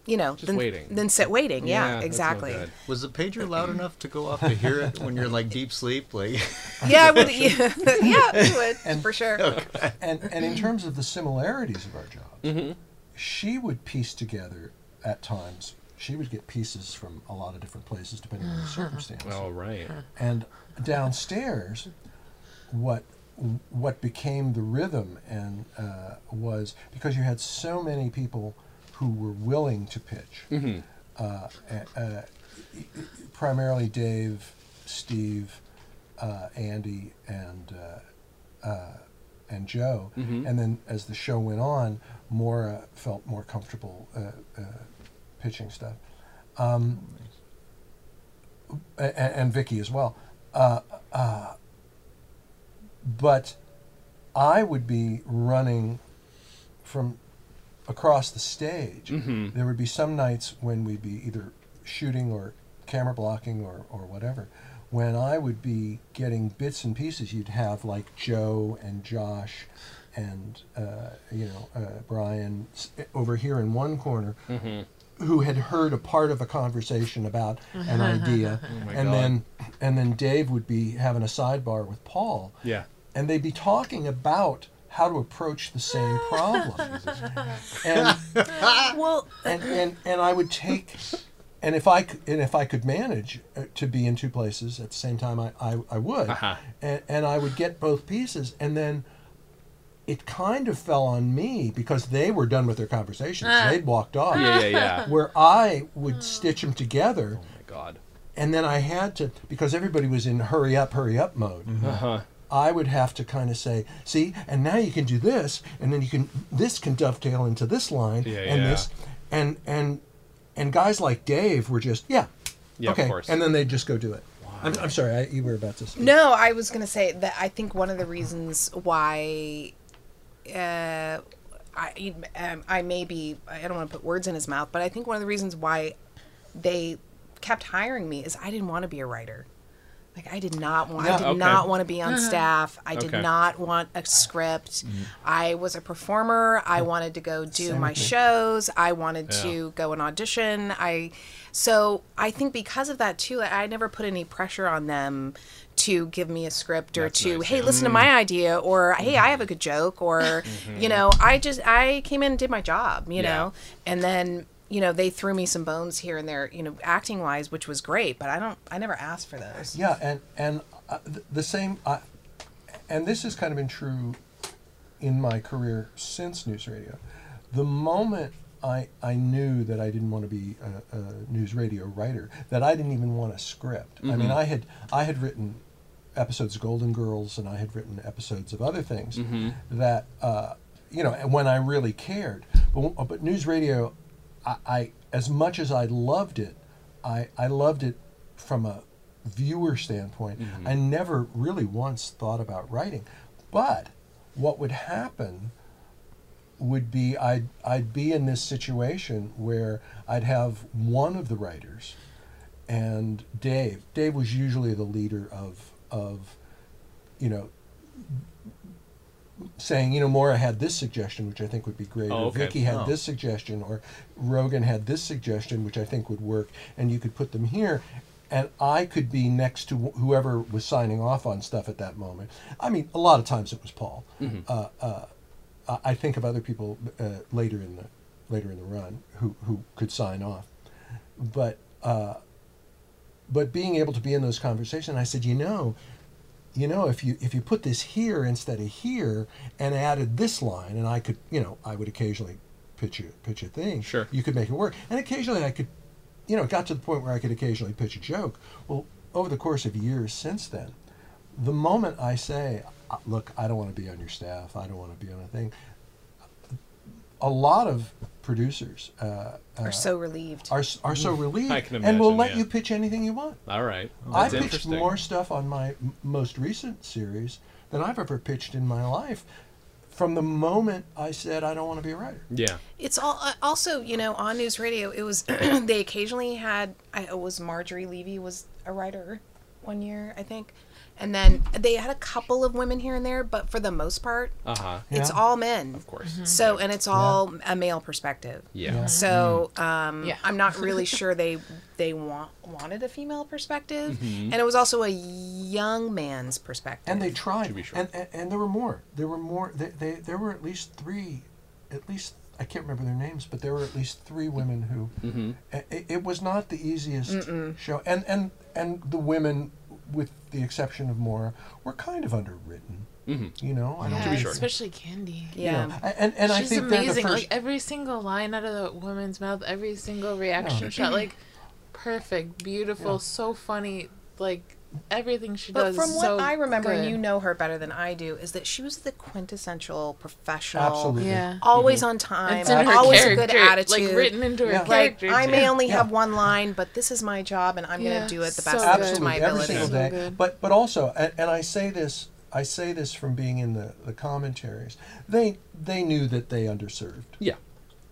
you know, Just than, waiting. than sit waiting. Yeah, that's no exactly. good. Was the pager loud enough to go off to hear it when you're like deep sleep? Like, yeah, I would. Yeah, yeah it would for sure. Okay. and and in terms of the similarities of our jobs, Mm-hmm. she would piece together at times. She would get pieces from a lot of different places depending on the circumstances. All right. And downstairs, what what became the rhythm and uh, was because you had so many people who were willing to pitch. Mhm. Uh, uh, primarily Dave, Steve, uh, Andy, and uh, uh, and Joe. Mhm. And then as the show went on, Maura felt more comfortable uh, uh, pitching stuff. Um, a- a- and Vicki as well. Uh, uh, but I would be running from across the stage. Mhm. There would be some nights when we'd be either shooting or camera blocking or, or whatever, when I would be getting bits and pieces, you'd have like Joe and Josh and uh, you know uh, Brian over here in one corner. Who had heard a part of a conversation about an idea, my and God. then and then Dave would be having a sidebar with Paul, Yeah. and they'd be talking about how to approach the same problem. and, Well, and, and, and I would take, and if I could, and if I could manage uh, to be in two places at the same time, I, I, I would, Uh-huh. and, and I would get both pieces, and then it kind of fell on me because they were done with their conversations. They'd walked off. Yeah, yeah, yeah. Where I would stitch them together, Oh my God. and then I had to because everybody was in hurry up, hurry up mode. Uh huh. I would have to kind of say, see, and now you can do this, and then you can this can dovetail into this line, Yeah, and yeah. this, and and and guys like Dave were just yeah, Yeah, okay, of course. and then they just go do it. I'm, I'm sorry, I, you were about to say. No, I was going to say that I think one of the reasons why uh, I um, I may be I don't want to put words in his mouth, but I think one of the reasons why they kept hiring me is I didn't want to be a writer. Like I did not want I did okay. not want to be on uh-huh. staff. I did Okay. not want a script. Mm-hmm. I was a performer. I mm-hmm. wanted to go do Same my with me. shows. I wanted Yeah. to go and audition. I so I think because of that too, I never put any pressure on them to give me a script or That's to nice, hey yeah. listen to mm. my idea or hey I have a mm-hmm. good joke or you know I just I came in and did my job you Yeah. know and then you know they threw me some bones here and there you know acting wise which was great but I don't I never asked for those Yeah, and and uh, th- the same, uh, and this has kind of been true in my career since news radio. The moment I I knew that I didn't want to be a, a news radio writer, that I didn't even want a script. I mean, I had I had written episodes of Golden Girls, and I had written episodes of other things that uh, you know when I really cared. But but news radio, I, I as much as I loved it, I I loved it from a viewer standpoint. Mm-hmm. I never really once thought about writing, but what would happen would be I'd I'd be in this situation where I'd have one of the writers and Dave. Dave was usually the leader of of you know saying, you know, Maura had this suggestion, which I think would be great, Oh, or okay. Vicki had Oh. this suggestion, or Rogan had this suggestion, which I think would work, and you could put them here, and I could be next to wh- whoever was signing off on stuff at that moment. I mean, a lot of times it was Paul. Uh, uh, I- I think of other people uh, later in the later in the run who who could sign off, but uh, but being able to be in those conversations, I said, you know, you know, if you if you put this here instead of here and added this line, and I could, you know, I would occasionally pitch a pitch a thing. Sure. You could make it work, and occasionally I could, you know, it got to the point where I could occasionally pitch a joke. Well, over the course of years since then, the moment I say, "Uh, look, I don't want to be on your staff, I don't want to be on a thing, a lot of producers uh, are uh, so relieved are, s- are so relieved I can and will let yeah. you pitch anything you want. All right. Well, I pitched more stuff on my m- most recent series than I've ever pitched in my life. From the moment I said I don't want to be a writer. Yeah. It's all uh, also, you know, on news radio. It was they occasionally had. I it was Marjorie Levy was a writer one year, I think, and then they had a couple of women here and there, but for the most part, Uh huh. it's Yeah. all men. Of course. So and it's all a male perspective. Yeah. Yeah. So um, Yeah. I'm not really sure they they want wanted a female perspective, Mm-hmm. and it was also a young man's perspective. And they tried. To be sure. and, and and there were more. There were more. They, they there were at least three, at least I can't remember their names, but there were at least three women who. Mm-hmm. It, it was not the easiest show, and and and the women, with the exception of Maura, were kind of underwritten. Mm-hmm. You know, I don't Yeah, be sure. especially Khandi. you yeah. know, and and I She's think they're the amazing. first. Like every single line out of the woman's mouth, every single reaction Yeah. shot, like perfect, beautiful, Yeah. so funny. Like everything she does. But does. from is what so I remember, and you know her better than I do, is that she was the quintessential professional, Absolutely. Yeah. always mm-hmm. on time, It's in her always a good attitude. like written into her Yeah. Like, character. I may only Yeah. have one line, but this is my job, and I'm Yeah, going to do it the best good. of Absolutely, my every single day. good. But but also, and, and I say this, I say this from being in the, the commentaries. They they knew that they underserved. Yeah.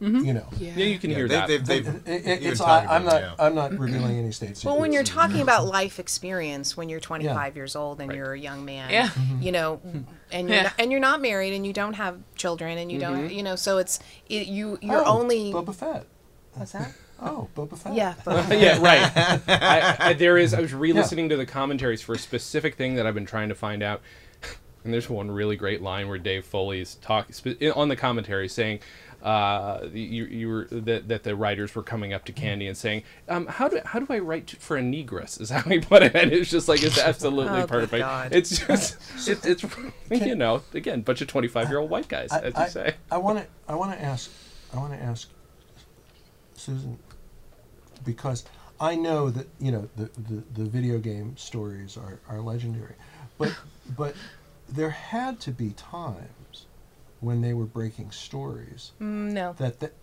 Mm-hmm. You know, Yeah. Yeah, you can Yeah, hear they, that. they've, they've, It- it- it's I, I'm not yeah. I'm not revealing any state secrets. Well, when you're talking about life experience, when you're 25 years old and Right. you're a young man, Yeah. Mm-hmm. you know, hmm. and you're Yeah. not, and you're not married and you don't have children and you don't, mm-hmm. you know, so it's it, you you're oh, only Boba Fett. what's that? Oh, Boba Fett. Yeah, but, yeah, right. I, I, there is. I was re-listening to the commentaries for a specific thing that I've been trying to find out, and there's one really great line where Dave Foley's talk spe- on the commentary saying. Uh, you, you were that, that the writers were coming up to Khandi and saying, um, "How do how do I write for a negress?" Is how he put it. And it's just like it's absolutely Oh, perfect. God. It's just it, it's you know again bunch of twenty five year old white guys I, as you I, say. I want to I want to ask I want to ask Susan because I know that you know the, the, the video game stories are, are legendary, but but there had to be times when they were breaking stories Mm, no. that the, Lit-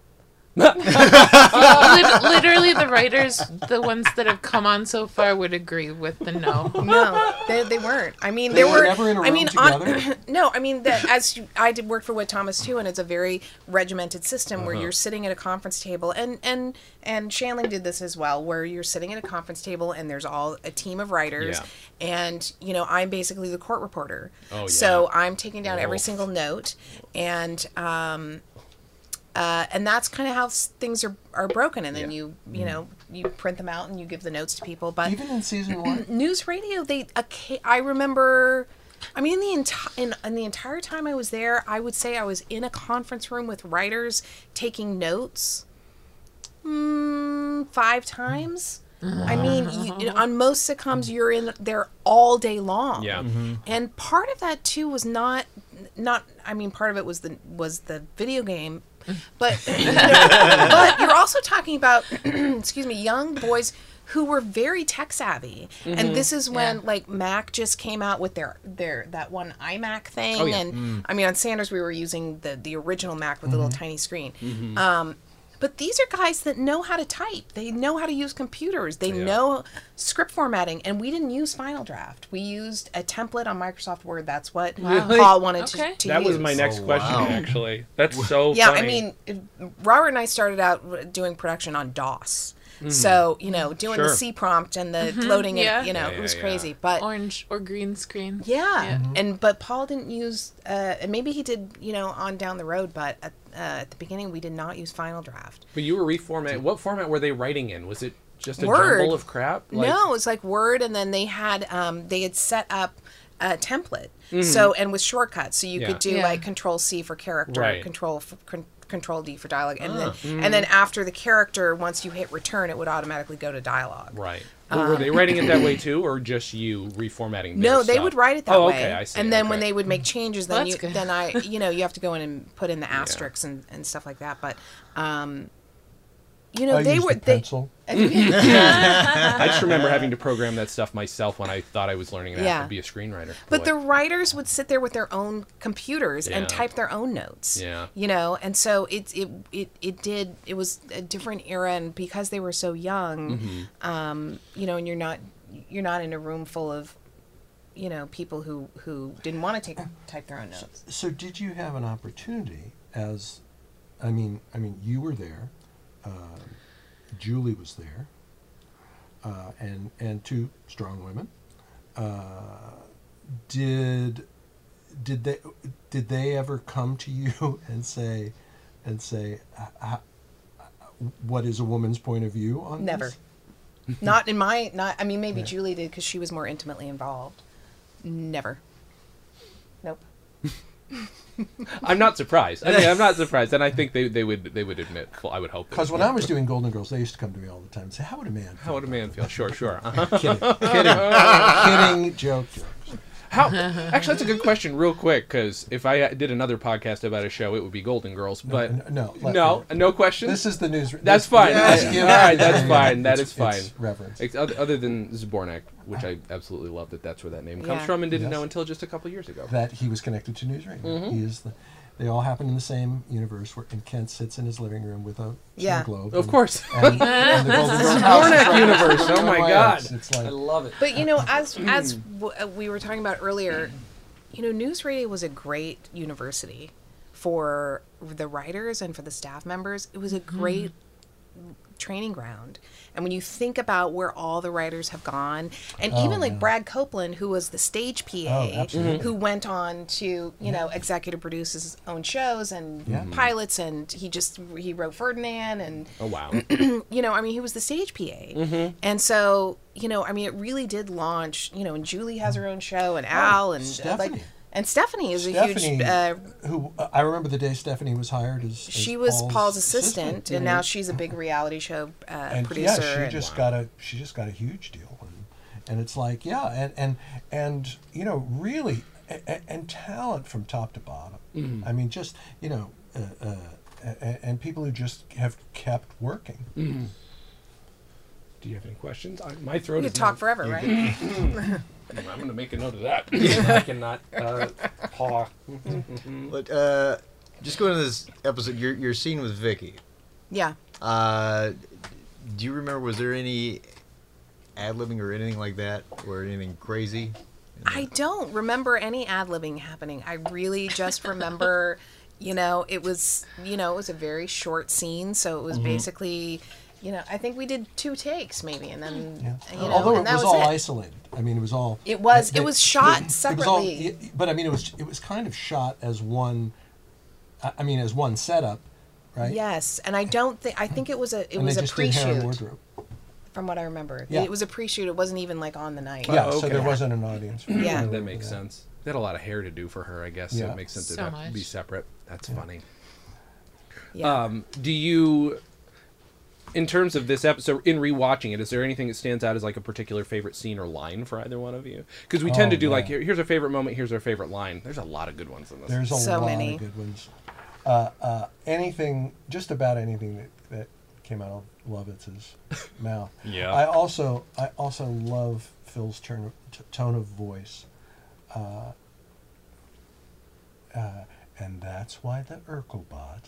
literally, the writers, the ones that have come on so far, would agree with the no. No, they, they weren't. I mean, They there were were. never in a I room mean, together? On, no, I mean that as you, I did work for Witt Thomas too, and it's a very regimented system where Uh-huh. you're sitting at a conference table, and and and Shandling did this as well, where you're sitting at a conference table, and there's all a team of writers, Yeah. and you know I'm basically the court reporter, Oh, yeah. so. I'm taking down every single note, and um, uh, and that's kind of how things are are broken, and then Yeah. you you know you print them out and you give the notes to people, but even in season one? News radio they okay, i remember i mean the entire in, in the entire time i was there i would say i was in a conference room with writers taking notes mm, five times. I mean you, on most sitcoms you're in there all day long. Yeah. and part of that too was not not i mean part of it was the was the video game but you know, but you're also talking about excuse me young boys who were very tech savvy. And mm-hmm. this is when Yeah. like mac just came out with their their that one imac thing. Oh, yeah. and mm. i mean on sanders we were using the the original mac with the mm-hmm. little tiny screen. Mm-hmm. Um but these are guys that know how to type. They know how to use computers. They Yeah. know script formatting. And we didn't use Final Draft. We used a template on Microsoft Word. That's what Paul wanted Okay. to, to That use. was my next Oh, question wow. actually. That's so Yeah, funny. I mean, Robert and I started out doing production on DOS. So, you know, doing the Mm-hmm. C prompt and the loading yeah. it, you know, Yeah, it was yeah, crazy. yeah. But Orange or green screen. yeah. Yeah. And but Paul didn't use uh and maybe he did, you know, on down the road, but at, uh, at the beginning we did not use Final Draft. But you were reformat. What format were they writing in? Was it just a Word. jumble of crap? Like- no, was like Word, and then they had um, they had set up a template. So and with shortcuts, so you Yeah. could do Yeah. like Control C for character, Right. Control f- con- Control D for dialogue, and then and then after the character, once you hit return, it would automatically go to dialogue. Right. Well, were they writing it that way too, or just you reformatting? Um, No, they stuff? would write it that oh, way. okay, I see. And then when they would make changes, then Well, you good. then I you know you have to go in and put in the asterisks and, and stuff like that. But um, you know I they used were the they. pencil. I just remember having to program that stuff myself when I thought I was learning how Yeah. to be a screenwriter. But Boy. the writers would sit there with their own computers Yeah. and type their own notes. Yeah. You know, and so it it it it did it was a different era and because they were so young, Mm-hmm. um, you know, and you're not you're not in a room full of you know, people who who didn't want to take type their own notes. So did you have an opportunity as, I mean, I mean, you were there, um, Julie was there, uh, and and two strong women. Uh, did did they did they ever come to you and say and say "H- h- what is a woman's point of view on Never. this? not in my not I mean maybe Yeah. Julie did cuz she was more intimately involved. Never. Nope. I'm not surprised. I mean, I'm not surprised, and I think they, they would they would admit. Well, I would hope. Because when I was doing Golden Girls, they used to come to me all the time and say, "How would a man?" how would a man feel? Sure, sure. Uh-huh. kidding, kidding, kidding, joke, joke. How? Actually, that's a good question. Real quick, because if I did another podcast about a show, it would be Golden Girls. But n- no, let- no, no question. This is the news. That's fine. this I- gives all right, that's a- fine. That it's- is fine. it's Reverence. Ex- Other, other than Zbornak, which I absolutely love that that's where that name comes Yeah. from, and didn't Yes. know until just a couple years ago. That he was connected to News Radio. Mm-hmm. He is the. They all happen in the same universe, where and Kent sits in his living room with a Yeah. snow globe. Of and- course. And, and the Golden Girls is Zbornak universe. Oh my god. It's, it's like I love it. But you know, as as w- uh, we were talking about earlier, you know, news radio was a great university for the writers and for the staff members. It was a great training ground. And when you think about where all the writers have gone, and even like yeah. Brad Copeland, who was the stage PA, absolutely. who went on to you know executive produce his own shows and Yeah. pilots, and he just he wrote Ferdinand, and Oh wow. you know, I mean, he was the stage PA, and so you know, I mean, it really did launch. You know, and Julie has her own show, and Al, and uh, like, Stephanie. And Stephanie is a Stephanie, huge. Uh, who uh, I remember the day Stephanie was hired as, as she was Paul's, assistant, and now she's a big reality show uh, and producer. yeah, she and- just got a she just got a huge deal, and, and it's like yeah, and and and you know really, and, and talent from top to bottom. Mm-hmm. I mean, just you know, uh, uh, and, and people who just have kept working. Mm-hmm. Do you have any questions? I, my throat we is could talk not- forever, right? I'm going to make a note of that. I cannot uh, paw. But uh, just going to this episode, your your scene with Vicki. yeah. Uh, do you remember? Was there any ad libbing or anything like that, or anything crazy? I don't remember any ad libbing happening. I really just remember, you know, it was, you know, it was a very short scene, so it was Mm-hmm. basically, you know, I think we did two takes maybe, and then, Yeah. you know, Although and it that was, was, all it. isolated. I mean, it was all. It was- they- it was shot it was all- separately. it- but I mean, it was it was kind of shot as one. I I mean, as one setup, right? Yes, and I don't think I think it was a it And was they a just did pre-shoot wardrobe. from what I remember. Yeah. It was a pre-shoot. It wasn't even like on the night. Yeah, Oh, so okay. there wasn't an audience. For Yeah. That makes sense. They had a lot of hair to do for her, I guess. So it makes sense So that that be separate. That's funny. Yeah. Um, do you, in terms of this episode, in rewatching it, is there anything that stands out as like a particular favorite scene or line for either one of you? Because we tend Oh, to do like, here, here's our favorite moment, here's our favorite line. There's a lot of good ones in this. There's a So lot many. of good ones. Uh, uh, anything, just about anything that, that came out of Lovitz's mouth. Yeah. I also, I also love Phil's turn t- tone of voice. Uh, uh, and that's why the Urkelbot.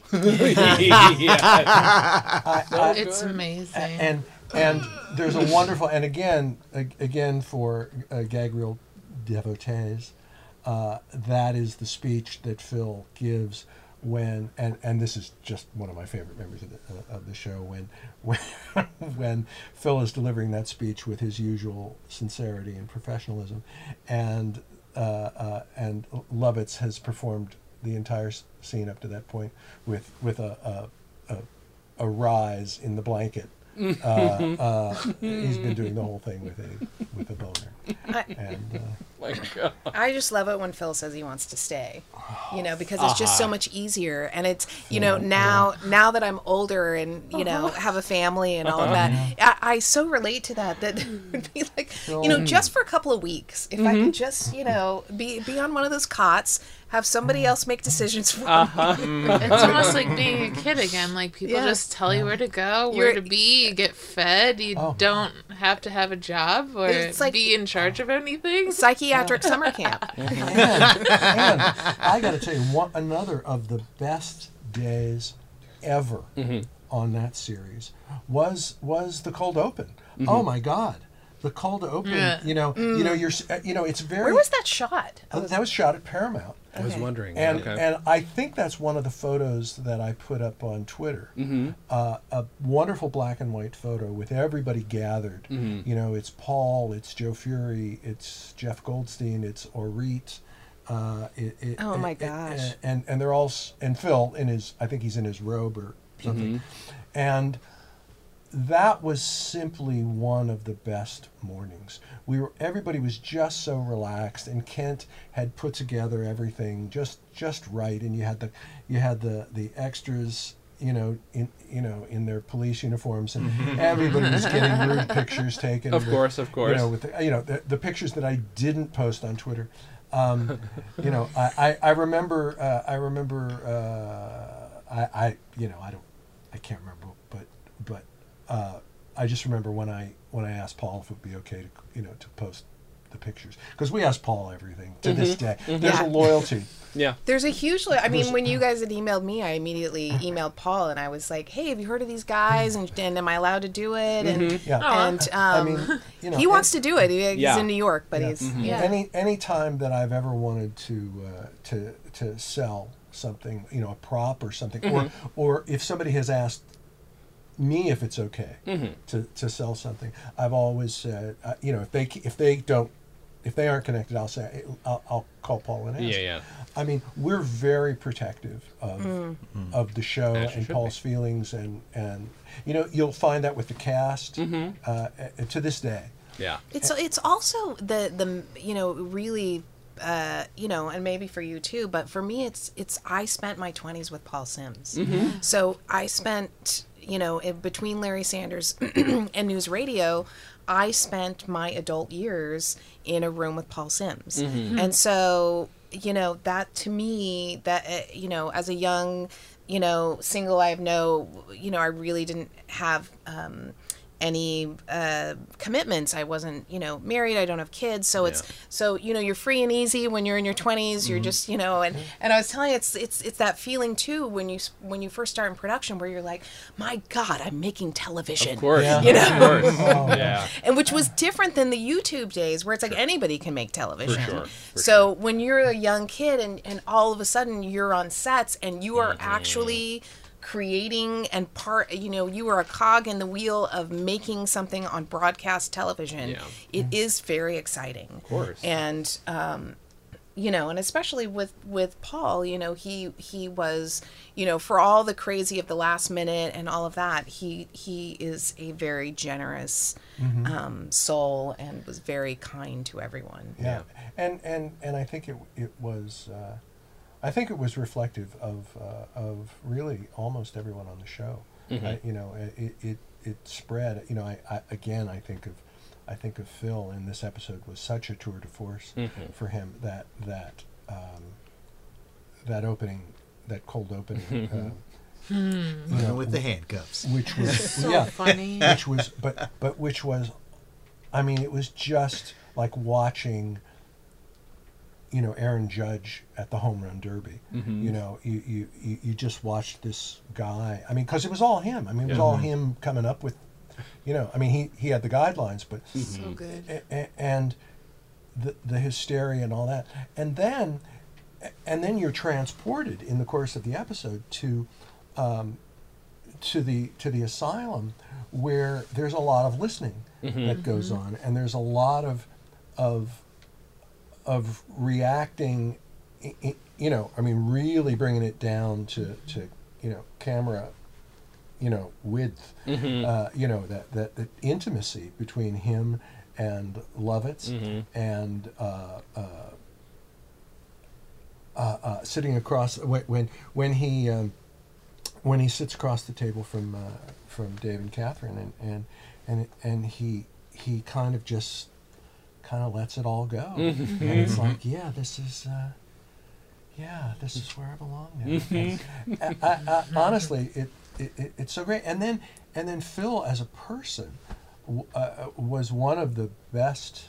yeah. I, I, It's amazing. and and there's a wonderful and again a- again for uh, gag reel devotees uh, that is the speech that Phil gives when and and this is just one of my favorite memories of the, uh, of the show when when when Phil is delivering that speech with his usual sincerity and professionalism and uh, uh, and Lovitz has performed the entire scene up to that point with with a, a, a a rise in the blanket. Uh, uh, he's been doing the whole thing with a with a boner, I, and uh, My God. Uh, I just love it when Phil says he wants to stay. You know, because it's just so uh-huh. much easier, and it's you know now now that I'm older and you know uh-huh. have a family and all of that, uh-huh. I, I so relate to that. That would be like you know just for a couple of weeks, if I could mm-hmm. just you know be be on one of those cots, have somebody mm. else make decisions for me. Mm-hmm. It's almost like being a kid again. Like people Yeah. just tell you where to go, where You're- to be. You get fed. You Oh. don't have to have a job or It's like- be in charge of anything. Psychiatric summer camp. and, and I got to tell you, one, another of the best days ever mm-hmm. on that series was was the cold open. Oh mm-hmm. my God, the call to open. Yeah. You know, you know, you're, uh, you know, it's very. Where was that shot? Uh, that was shot at Paramount. I was wondering. And okay. and I think that's one of the photos that I put up on Twitter. Mm-hmm. Uh, a wonderful black and white photo with everybody gathered. Mm-hmm. You know, it's Paul, it's Joe Furey, it's Jeff Goldstein, it's Orit. Uh, it, it, Oh, my it- it- gosh. and and they're all and Phil in his I think he's in his robe or something, and that was simply one of the best mornings. We were everybody was just so relaxed, and Kent had put together everything just just right, and you had the you had the the extras. You know, in you know, in their police uniforms, and everybody was getting rude pictures taken. Of with- course, of course. You know, with the, you know the, the pictures that I didn't post on Twitter. Um, you know, I, I, I remember uh, I remember uh, I, I you know I don't I can't remember uh, I just remember when I when I asked Paul if it would be okay to you know to post the pictures because we ask Paul everything to this day. There's Yeah. a loyalty. yeah. There's a huge. Li- I mean, when you guys had emailed me, I immediately emailed Paul, and I was like, "Hey, have you heard of these guys? And, and am I allowed to do it?" And Yeah. and um, I mean, you know, he wants to do it. He's Yeah. in New York, but Yeah. he's Yeah. Any any time that I've ever wanted to uh, to to sell something, you know, a prop or something, or or if somebody has asked me if it's okay to, to sell something, I've always said, uh, you know, if they if they don't if they aren't connected, I'll say I'll, I'll call Paul and ask. Yeah, yeah. I mean, we're very protective of of the show As and should Paul's feelings, and and you know you'll find that with the cast Mm-hmm. uh, to this day. Yeah. It's it's also the the you know really uh, you know and maybe for you too, but for me it's it's I spent my twenties with Paul Simms, so I spent you know in between Larry Sanders and News Radio. I spent my adult years in a room with Paul Simms, and so you know that to me that uh, you know as a young you know single I have no you know I really didn't have um, any uh, commitments. I wasn't, you know, married. I don't have kids. So it's so you know you're free and easy when you're in your 20s. You're just you know, and and I was telling you, it's it's it's that feeling too when you when you first start in production where you're like, my God, I'm making television. Of course. Yeah. You know? Of course. Oh, yeah. and which was different than the YouTube days where it's like anybody can make television. sure, for so when you're a young kid and, and all of a sudden you're on sets and you are Mm-hmm. actually creating and part you know you are a cog in the wheel of making something on broadcast television Yeah. It is very exciting of course. and um you know and especially with with paul you know he he was you know for all the crazy of the last minute and all of that he he is a very generous um soul and was very kind to everyone Yeah, and and and I think it it was. Uh, I think it was reflective of uh, of really almost everyone on the show. I, you know, it, it it spread. You know, I, I again I think of I think of Phil in this episode was such a tour de force for him that that um, that opening that cold opening. Uh, you know, with the handcuffs. which was So yeah, funny. which was but but which was i mean it was just like watching you know aaron judge at the home run derby. Mm-hmm. You know you, you you you just watched this guy. I mean because it was all him. I mean it was all him coming up with you know i mean he he had the guidelines but So mm-hmm. good. a- a- and the the hysteria and all that. And then and then you're transported in the course of the episode to um, to the to the asylum where there's a lot of listening mm-hmm. that goes on and there's a lot of of of reacting you know i mean really bringing it down to to you know camera you know width uh, you know that, that that intimacy between him and Lovitz and uh, uh, uh, uh, sitting across when when when he um, when he sits across the table from uh, from Dave and Catherine and and and and he he kind of just kind of lets it all go and it's like yeah this is uh, yeah this is where I belong now And I, I, I, honestly it, it, it it's so great and then and then Phil as a person uh, uh, was one of the best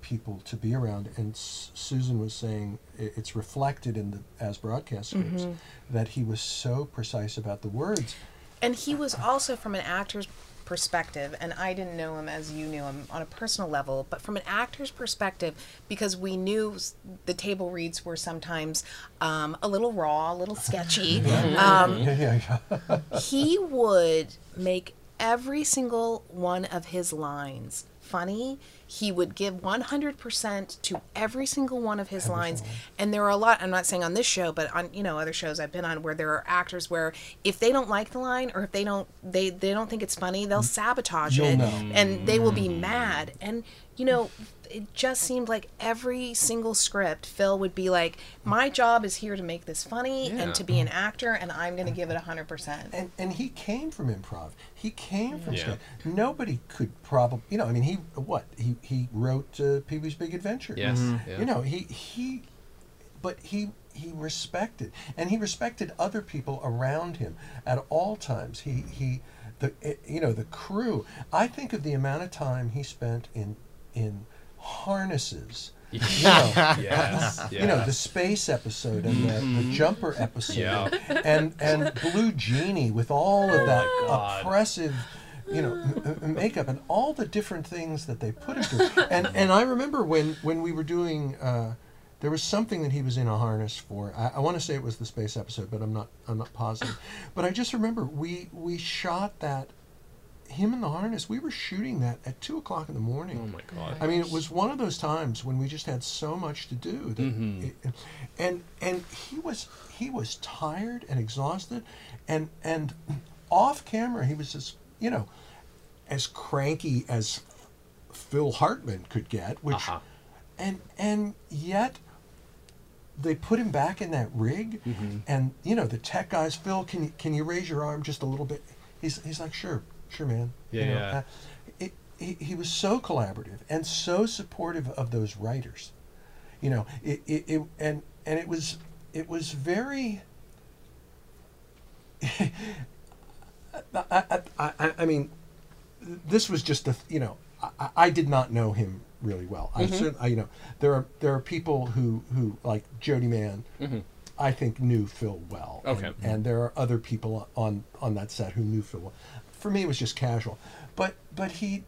people to be around. And S- Susan was saying i- it's reflected in the as broadcast scripts mm-hmm. that he was so precise about the words. and he was also from an actor's perspective and i didn't know him as you knew him on a personal level but from an actor's perspective because we knew the table reads were sometimes um, a little raw a little sketchy um, he would make every single one of his lines funny. He would give 100% to every single one of his lines. And there are a lot, I'm not saying on this show, but on, you know, other shows I've been on where there are actors where if they don't like the line or if they don't, they, they don't think it's funny, they'll mm. sabotage You'll it know. and they will be mm. mad. And, you know, it just seemed like every single script, Phil would be like, my job is here to make this funny Yeah. and to be an actor, and I'm going to give it 100%. and and he came from improv. He came from Yeah. sketch. Nobody could probably, you know, I mean, he what he he wrote uh, Pee Wee's Big Adventure. Yes. Yeah. You know, he he, but he he respected and he respected other people around him at all times. He he the eh, you know the crew. I think of the amount of time he spent in in harnesses. You know, yes. you know the space episode and the, the jumper episode Yeah. and and blue genie with all of that God. oppressive you know m- makeup and all the different things that they put into it and and i remember when when we were doing uh there was something that he was in a harness for. I, I want to say it was the space episode, but I'm not I'm not positive. but I just remember we we shot that him in the harness. We were shooting that at two o'clock in the morning. Oh my god. I mean, it was one of those times when we just had so much to do, that Mm-hmm. it, and and he was he was tired and exhausted, and and off camera he was just you know as cranky as Phil Hartman could get, which Uh-huh. and and yet they put him back in that rig, Mm-hmm. and you know the tech guys, Phil, can you can you raise your arm just a little bit? He's he's like, sure, sure, man. Yeah, You know, yeah. uh, it, he, he was so collaborative and so supportive of those writers. You know, it, it, it and and it was it was very. I, I, I, I mean, this was just a you know I, I did not know him really well. I, cer- I you know there are there are people who who like Jody Mann. I think knew Phil well. And- Okay. And, there are other people on on that set who knew Phil well. For me, it was just casual, but but he.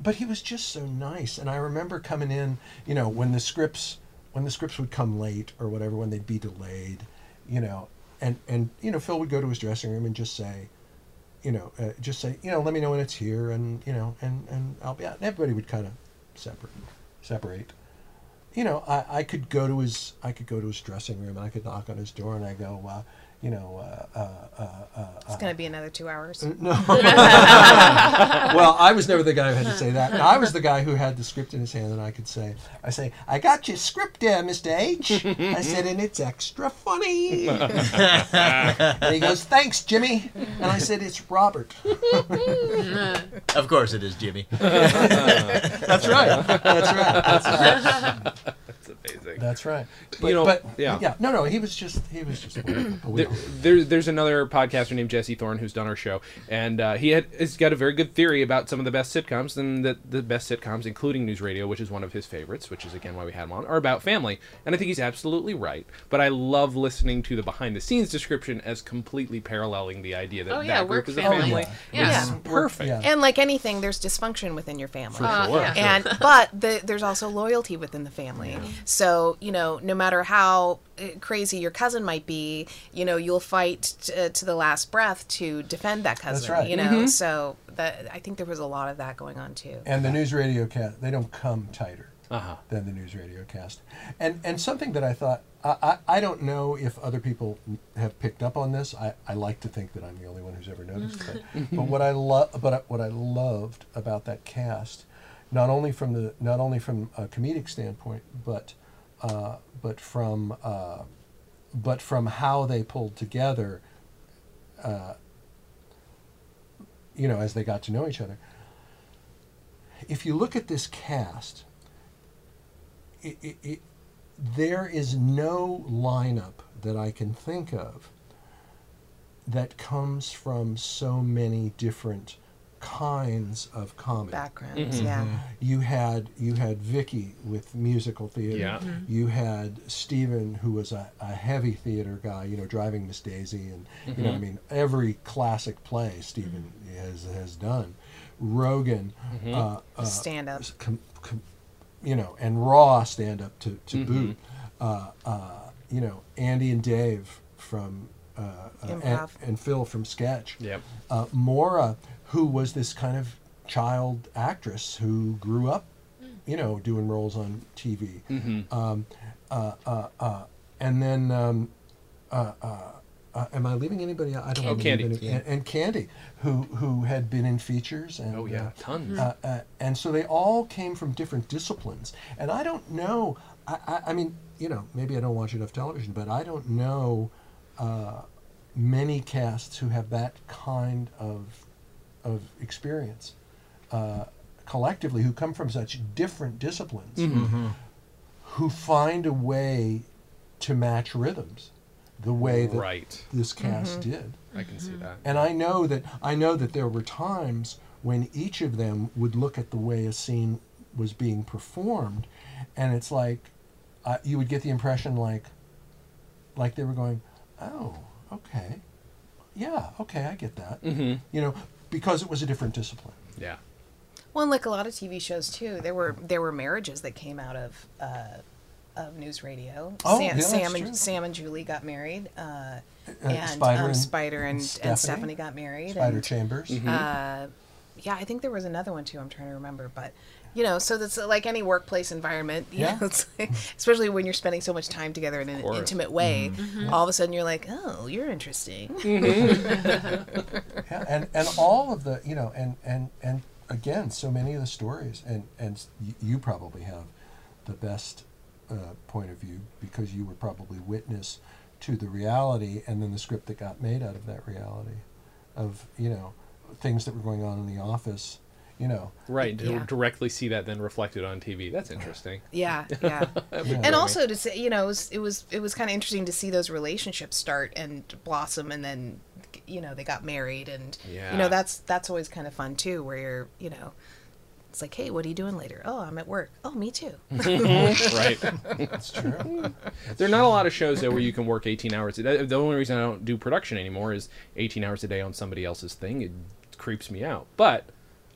But he was just so nice, and I remember coming in, you know, when the scripts, when the scripts would come late or whatever, when they'd be delayed, you know, and and you know, Phil would go to his dressing room and just say, you know, uh, just say, you know, let me know when it's here, and you know, and and I'll be out. And everybody would kind of separate, separate. You know, I, I could go to his I could go to his dressing room and I could knock on his door and I go, uh, you know, uh, uh, uh, uh, It's going to be another two hours. no. well, I was never the guy who had to say that. I was the guy who had the script in his hand, and I could say, "I say, I got your script there, Mister H." I said, and it's extra funny. and he goes, "Thanks, Jimmy." And I said, "It's Robert." Of course it is, Jimmy. That's right. That's right. That's right. That's amazing. That's right. But, You know, but yeah. yeah. No, no. He was just. He was just. Wonderful. We- There, there, there's another podcaster named Jesse Thorn who's done our show, and uh, he had has got a very good theory about some of the best sitcoms, and that the best sitcoms, including News Radio, which is one of his favorites, which is again why we had him on, are about family. And I think he's absolutely right. But I love listening to the behind the scenes description as completely paralleling the idea that Oh, yeah, that group work is a family. family. Yeah. It's Yeah. perfect. Yeah. And like anything, there's dysfunction within your family. Uh, sure. yeah. and but the, there's also loyalty within the family so you know no matter how uh, crazy your cousin might be you know you'll fight t- uh, to the last breath to defend that cousin right. you know? So that i think there was a lot of that going on too. And the news radio cast they don't come tighter Uh-huh. than the news radio cast. And and something that i thought I, I, I don't know if other people have picked up on this. I, I like to think that i'm the only one who's ever noticed but, but what i love but what i loved about that cast not only from the not only from a comedic standpoint but uh, but from uh, but from how they pulled together uh, you know as they got to know each other. If you look at this cast, it, it, it, there is no lineup that I can think of that comes from so many different kinds of comedy. backgrounds Mm-hmm. yeah You had you had Vicki with musical theater. Yeah. You had Stephen, who was a, a heavy theater guy. You know, driving Miss Daisy, and you know, I mean, every classic play Stephen has has done. Rogan, uh, uh, stand up com, com, you know, and raw stand up to, to boot. Uh, uh, you know, Andy and Dave from and, Improv. and Phil from Sketch. Yep. Uh, Maura, who was this kind of child actress who grew up, you know, doing roles on TV. Um, uh, uh, uh, and then, um, uh, uh, uh, am I leaving anybody out? I don't Oh, Khandi. leave any- and, and Khandi, who who had been in features and Oh yeah, uh, tons. uh, uh, and so they all came from different disciplines. And I don't know. I, I, I mean, you know, maybe I don't watch enough television, but I don't know uh, many casts who have that kind of of experience uh, collectively, who come from such different disciplines, who find a way to match rhythms, the way that right. this cast did. I can see that. And I know that I know that there were times when each of them would look at the way a scene was being performed, and it's like uh, you would get the impression like like they were going, "Oh, okay, yeah, okay, I get that," hmm you know, because it was a different discipline. Yeah. well and like a lot of tv shows too there were there were marriages that came out of uh of news radio. Oh, Sam, yeah, that's Sam true. and Sam and Julie got married, uh, Uh, and Spider um, and- Spider and, and and, Stephanie? Stephanie got married. Spider and, Chambers. uh, yeah, I think there was another one too. I'm trying to remember, but you know, so that's like any workplace environment. You Yeah. know, it's like, especially when you're spending so much time together in an intimate way. Mm-hmm. All of a sudden, you're like, oh, you're interesting. Yeah, and and all of the you know and and and again so many of the stories and and you probably have the best uh, point of view because you were probably witness to the reality and then the script that got made out of that reality of you know things that were going on in the office you know Right, to Yeah. directly see that then reflected on TV. That's interesting. Yeah, yeah. Yeah. and also to say, you know, it was it was, it was kind of interesting to see those relationships start and blossom, and then, you know, they got married, and you know, that's that's always kind of fun too, where you're, you know, it's like, hey, what are you doing later? Oh, I'm at work. Oh, me too. right. That's true There are not a lot of shows though where you can work 18 hours a day. The only reason I don't do production anymore is 18 hours a day on somebody else's thing. It creeps me out. But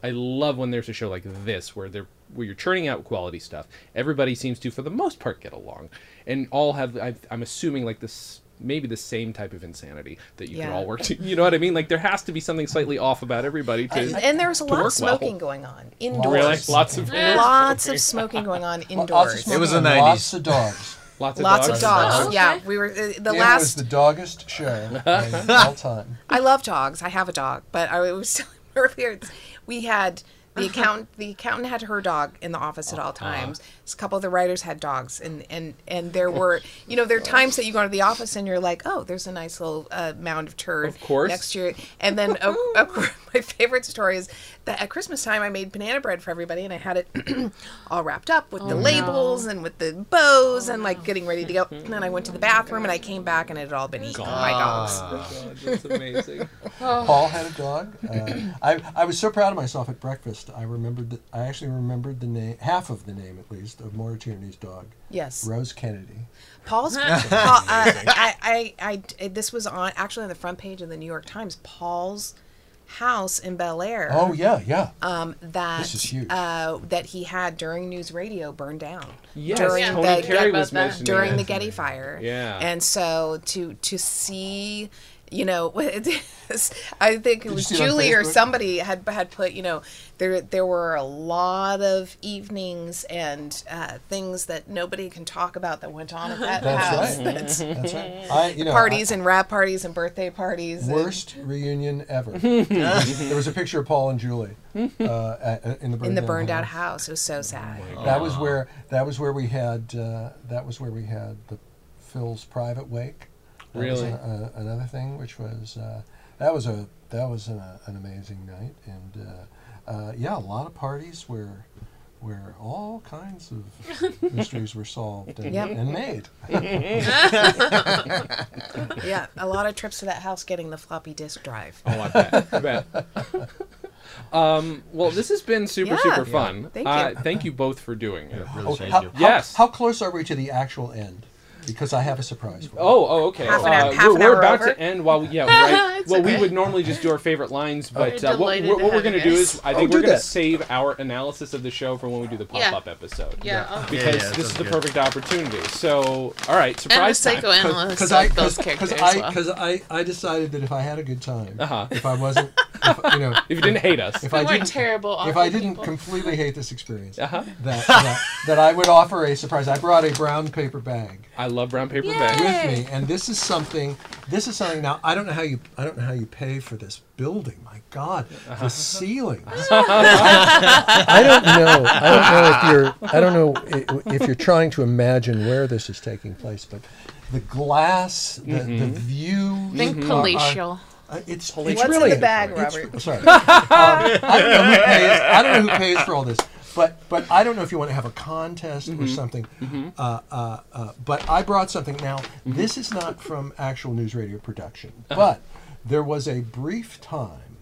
I love when there's a show like this where they're where you're churning out quality stuff. Everybody seems to, for the most part, get along, and all have. I've, I'm assuming like this. Maybe the same type of insanity that you can all work to. You know what I mean? Like there has to be something slightly off about everybody to. And, and there was a lot of smoking well. going on indoors. really, lots of Lots of smoking going on Lots of indoors. smoking was the 90s. lots of dogs lots of Lots dogs. of dogs. Oh, okay. Yeah, we were uh, the it was last. the doggest show of all time I love dogs. I have a dog, but I was telling you earlier. It's, we had the uh-huh. accountant. The accountant had her dog in the office at all uh-huh. times. A couple of the writers had dogs, and and and there were, you know, there are times that you go to the office and you're like, oh, there's a nice little uh, mound of turd Of course. next year. And then uh, uh, my favorite story is that at Christmas time I made banana bread for everybody, and I had it all wrapped up with the labels and with the bows and like getting ready to go. And then I went to the bathroom and I came back and it had all been eaten by dogs. God, that's amazing. Paul had a dog. Uh, I, I was so proud of myself at breakfast. I remembered that I actually remembered the name, half of the name at least, of Maura Tierney's dog, Yes. Rose Kennedy. Paul's. Paul, uh, I, I, I, I, this was on actually on the front page of the New York Times. Paul's house in Bel Air. Oh yeah, yeah. Um, that This is huge. Uh, that he had during news radio burned down. Yes, during Yeah, Tony the Terry about was that. mentioning during it. the Getty fire. Yeah. And so to to see, you know, I think it you was see it Julie or somebody had had put, you know, there there were a lot of evenings and uh, things that nobody can talk about that went on at that That's house. right. That's That's right. I, you know, parties and wrap parties and birthday parties. and- Worst reunion ever. there was a picture of Paul and Julie uh, at, in the burned, in the burned out house. house. It was so sad. That was where that was where we had uh, that was where we had the Phil's private wake. That was Really? a- a- another thing, which was uh, that was a that was an, uh, an amazing night, and uh, uh, yeah, a lot of parties where where all kinds of mysteries were solved and, Yep. and made. Yeah, a lot of trips to that house getting the floppy disk drive. Oh, I bet. I bet. Um, well, this has been super, Yeah. super fun. Thank Uh, you. thank you both for doing it. Really, Oh, thank how, you. how- Yes. How, close are we to the actual end? Because I have a surprise for you. Oh, oh, okay. Half an hour- uh, half we're, an we're hour about over? to end while we, yeah, right. It's well, we would normally just do our favorite lines, but uh, what, what, what we're going to do is I Oh, think do we're going to save our analysis of the show for when we do the pop-up episode. Yeah. oh. Because Yeah, yeah, this is the good. perfect opportunity. So, all right, And a surprise time. psychoanalyst Because I, cause, I, well. cause I, I decided that if I had a good time, Uh-huh. if I wasn't, if, you know, If you didn't hate us. if we I weren't didn't, terrible. if I didn't people. completely hate this experience, Uh-huh. that, that that I would offer a surprise. I brought a brown paper bag I love brown paper Yay. bags. with me, and this is something. This is something. Now I don't know how you. I don't know how you pay for this building. My God, the ceilings. I don't know. I don't know if you're. I don't know if you're trying to imagine where this is taking place, but the glass, the, the view. Think are- are- palatial. uh, it's, it's What's in the bag, Robert? Sorry, um, I don't know who pays. I don't know who pays for all this, but but I don't know if you want to have a contest or something. Uh, uh, uh, but I brought something. Now this is not from actual news radio production, but there was a brief time,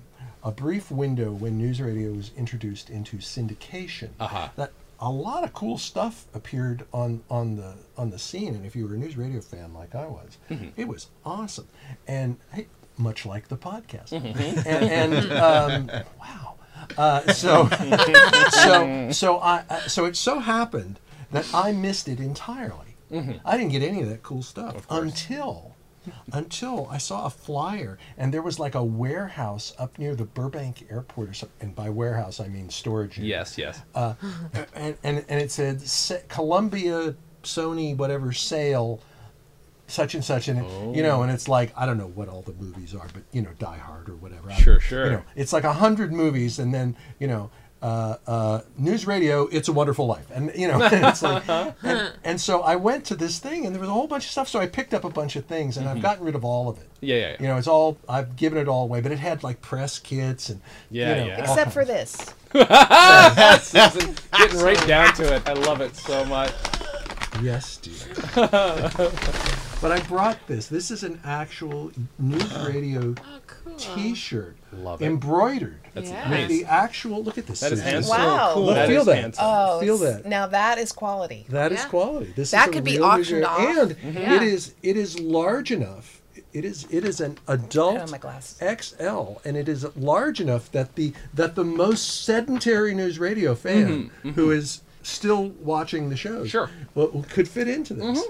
a brief window when news radio was introduced into syndication. Uh-huh. That a lot of cool stuff appeared on on the on the scene, and if you were a news radio fan like I was, it was awesome. And hey, much like the podcast, and, and um, wow. Uh, so, so, so I, uh, so it so happened that I missed it entirely. I didn't get any of that cool stuff until until I saw a flyer and there was like a warehouse up near the Burbank airport or something. And by warehouse I mean storage. unit. Yes, yes. Uh, and, and and it said Columbia, Sony, whatever sale, such and such, and it- you know, and it's like I don't know what all the movies are, but you know, Die Hard or whatever. Sure, sure. You know, it's like a hundred movies, and then you know. Uh, uh, news radio, it's a wonderful life, and you know, it's like, and, and so I went to this thing, and there was a whole bunch of stuff. So I picked up a bunch of things, and I've gotten rid of all of it. Mm-hmm. Yeah, yeah, yeah. You know, it's all I've given it all away, but it had like press kits and Yeah, you know, yeah. all Except for this. Susan, getting right down to it. I love it so much. Yes, dear. But I brought this. This is an actual news radio Oh, cool. T-shirt, Love it. embroidered That's Yeah. with amazing. the actual. Look at this. That is Susan. handsome. Wow. cool. Look, That feel is that. handsome. Oh, Feel s- that. Now that is quality. That is Yeah. quality. This That is could be auctioned news off. radio- and mm-hmm. Yeah. it is it is large enough. It is it is an adult my. XL, and it is large enough that the that the most sedentary news radio fan mm-hmm. Mm-hmm. who is still watching the show, Sure. well, could fit into this.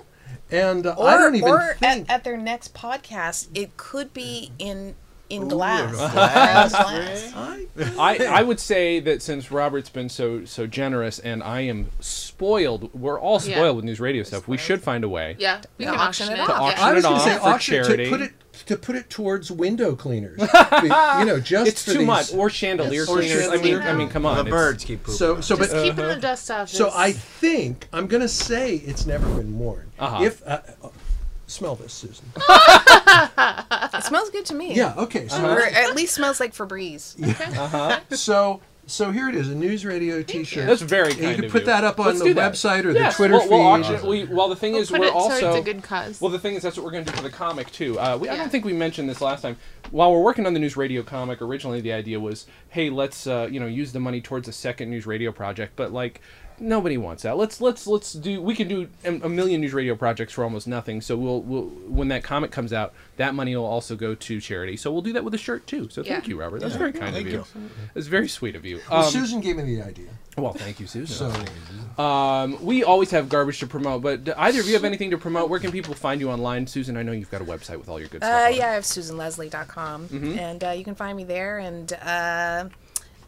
And uh, Or, I don't even or think at, at their next podcast, it could be in in glass. glass, glass. I, I, I would say that since Robert's been so so generous and I am spoiled, we're all spoiled Yeah. with news radio stuff. We should find a way. Yeah, we Yeah, can auction auction it it. off. To yeah. auction I was it going to say off for auction charity. to put it to put it towards window cleaners. You know, just It's for too these- much. Or chandelier Or cleaners. I mean, I mean, come on. the birds keep pooping. So on so Just but keeping the dust off. so is- I think I'm going to say it's never been worn. Uh-huh. If uh, uh, smell this, Susan. It smells good to me. Yeah. Okay. So Or at least smells like Febreze. Yeah. Uh-huh. so so here it is, a news radio T-shirt. That's very And kind You can of put you. that up on Let's the website or Yes, the Twitter we'll, we'll feed. auction it. We, well, the thing We'll is, we're it also towards a good cause. Well, the thing is, that's what we're going to do for the comic too. Uh, we, I don't think we mentioned this last time. While we're working on the news radio comic, originally the idea was, hey, let's uh, you know use the money towards a second news radio project. But like, nobody wants that. Let's let's let's do. We can do a, a million news radio projects for almost nothing. So we'll we'll when that comic comes out, that money will also go to charity. So we'll do that with a shirt too. So thank you, Robert. That's very kind Thank of you. you. It's very sweet of you. Well, Um, Susan gave me the idea. well, thank you, Susan. So Um, we always have garbage to promote, but either of you have anything to promote? Where can people find you online? Susan, I know you've got a website with all your good stuff. Uh, on yeah, I have SusanLeslie.com, Mm-hmm. and uh, you can find me there. And uh,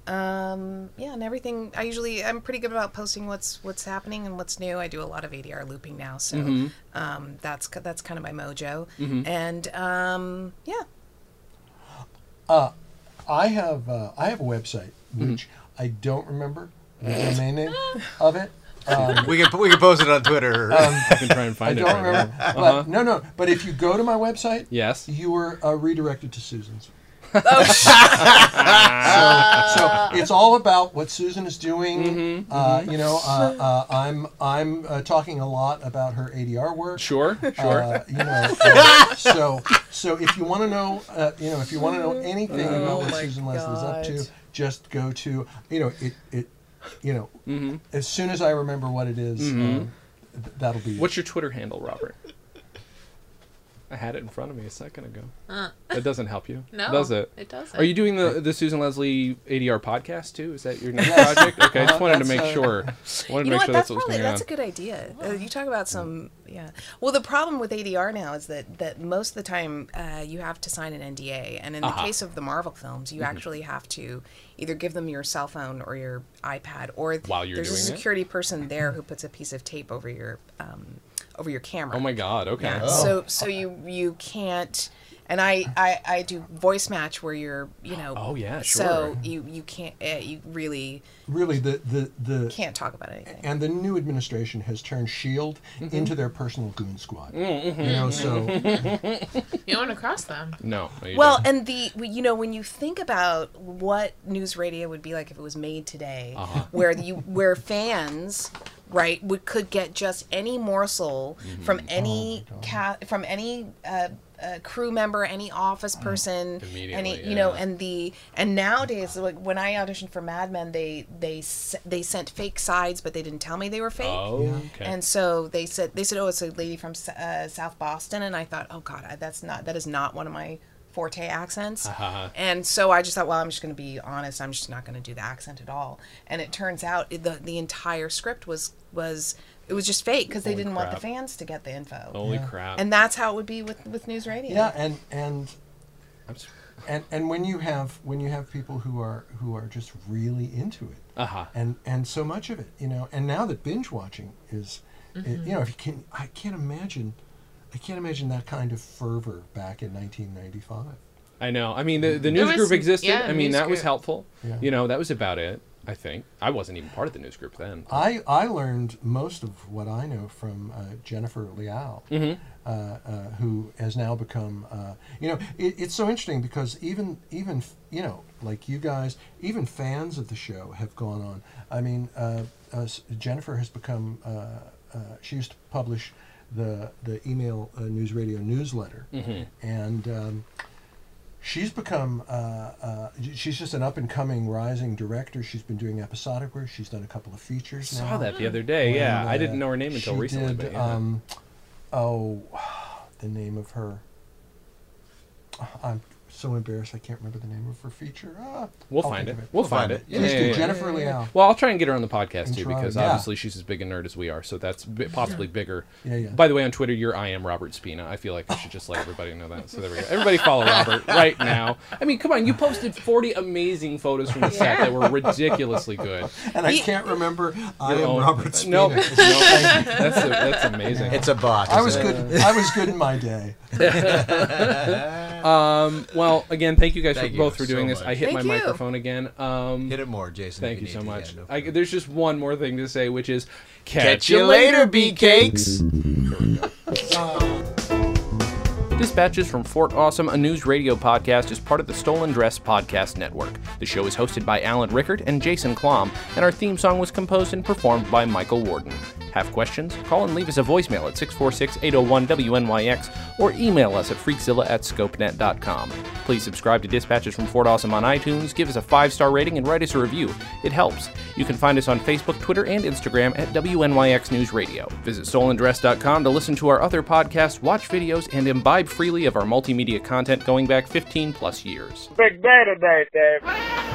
um, yeah, and everything. I usually I'm pretty good about posting what's what's happening and what's new. I do a lot of ADR looping now, so Mm-hmm. um, that's that's kind of my mojo. And um, yeah, Uh, I have uh, I have a website Mm-hmm. which I don't remember the domain name of it. Um, we can we can post it on Twitter. I can try and I find it. don't right remember, but Uh-huh. no, no. But if you go to my website, Yes. you were uh, redirected to Susan's. Oh, so, so it's all about what Susan is doing. Mm-hmm, uh, You know, uh, uh, I'm I'm uh, talking a lot about her ADR work. Sure, sure. Uh, you know, uh, so so if you want to know, uh, you know, if you want to know anything about what Oh Susan Leslie's up to, just go to, you know, it it, you know, Mm-hmm. as soon as I remember what it is, um, th- that'll be. What's your Twitter handle, Robert? I had it in front of me a second ago. Uh, That doesn't help you, no, does it? It doesn't. Are you doing the the Susan Leslie ADR podcast too? Is that your next project? Okay, I just Uh-huh, wanted to make uh, sure. Wanted to you know make what? sure That's that's what probably going that's on. a good idea. Uh, you talk about some, yeah. Well, the problem with ADR now is that that most of the time uh, you have to sign an NDA, and in the Uh-huh. case of the Marvel films, you Mm-hmm. actually have to either give them your cell phone or your iPad, or While you're there's a doing it? security person there who puts a piece of tape over your um, over your camera. Oh my God! Okay. Yeah. So so you you can't. And I, I, I do voice match where you're you know Oh, yeah, sure. so you you can't uh, you really really the the the can't talk about anything and the new administration has turned Shield Mm-hmm. Into their personal goon squad. Mm, You know, so You don't want to cross them? No. no Well, don't. and the you know when you think about what news radio would be like if it was made today, Uh-huh. where you where fans right we could get just any morsel Mm-hmm. from Oh any ca- from any uh, uh, crew member, any office person, any Immediately, you know, and the and nowadays like when I auditioned for Mad Men, they they they sent fake sides, but they didn't tell me they were fake. oh, okay. And so they said they said, "Oh, it's a lady from uh, South Boston," and I thought, "Oh God, that's not that is not one of my forte accents." Uh-huh. And so I just thought, "Well, I'm just going to be honest. I'm just not going to do the accent at all." And it turns out it- the the entire script was was It was just fake because they didn't want the fans to get the info. Holy Yeah. crap! And that's how it would be with with news radio. Yeah, and and I'm s- and and when you have when you have people who are who are just really into it, uh-huh. and and so much of it, you know, and now that binge watching is, i- you know, if you can, I can't imagine, I can't imagine that kind of fervor back in 1995. I know. I mean, the the news was- group existed. yeah, I mean, news that was helpful. Yeah. You know, that was about it. I think I wasn't even part of the news group then. I, I learned most of what I know from uh, Jennifer Liao, Mm-hmm. uh, uh, who has now become, uh, you know, it, it's so interesting because even, even, you know, like you guys, even fans of the show have gone on. I mean, uh, uh, Jennifer has become, uh, uh, she used to publish the, the email uh, news radio newsletter. Mm-hmm. And, um, She's become, uh, uh, she's just an up and coming rising director. She's been doing episodic work. She's done a couple of features Saw now. that the other day. Yeah, I uh, didn't know her name until recently. Did, but yeah. um, oh, the name of her. I'm so embarrassed. I can't remember the name of her feature. Ah, we'll I'll find it. think of We'll We'll find find it. it. Yeah, Please yeah, do. yeah. Jennifer Liao. Well, I'll try and get her on the podcast And too try, because yeah. obviously she's as big a nerd as we are. So that's bi- possibly bigger. Yeah, yeah. By the way, on Twitter, you're I am Robert Spina. I feel like I should just let everybody know that. So there we go. Everybody follow Robert right now. I mean, come on, you posted 40 amazing photos from the set that were ridiculously good. And I He- can't remember I am own- Robert Spina. Nope. nope. That's a, that's amazing. It's a bot. I was good. I was good in my day. Um, well, again, thank you guys Thank for you both for so doing this. much. I hit Thank my you. microphone again. Um, Hit it more, Jason. Thank you need so to. Yeah, much. no I, there's just one more thing to say, which is Catch you later, bee cakes. Dispatches from Fort Awesome, a news radio podcast, is part of the Stolen Dress Podcast Network. The show is hosted by Alan Rickard and Jason Klamm, and our theme song was composed and performed by Michael Warden. Have questions? Call and leave us a voicemail at 646 801 WNYX or email us at freakzilla at scopenet.com. Please subscribe to Dispatches from Fort Awesome on iTunes, give us a five star rating, and write us a review. It helps. You can find us on Facebook, Twitter, and Instagram at WNYX News Radio. Visit stolendress.com to listen to our other podcasts, watch videos, and imbibe freely of our multimedia content going back 15 plus years. Big day today, Dave.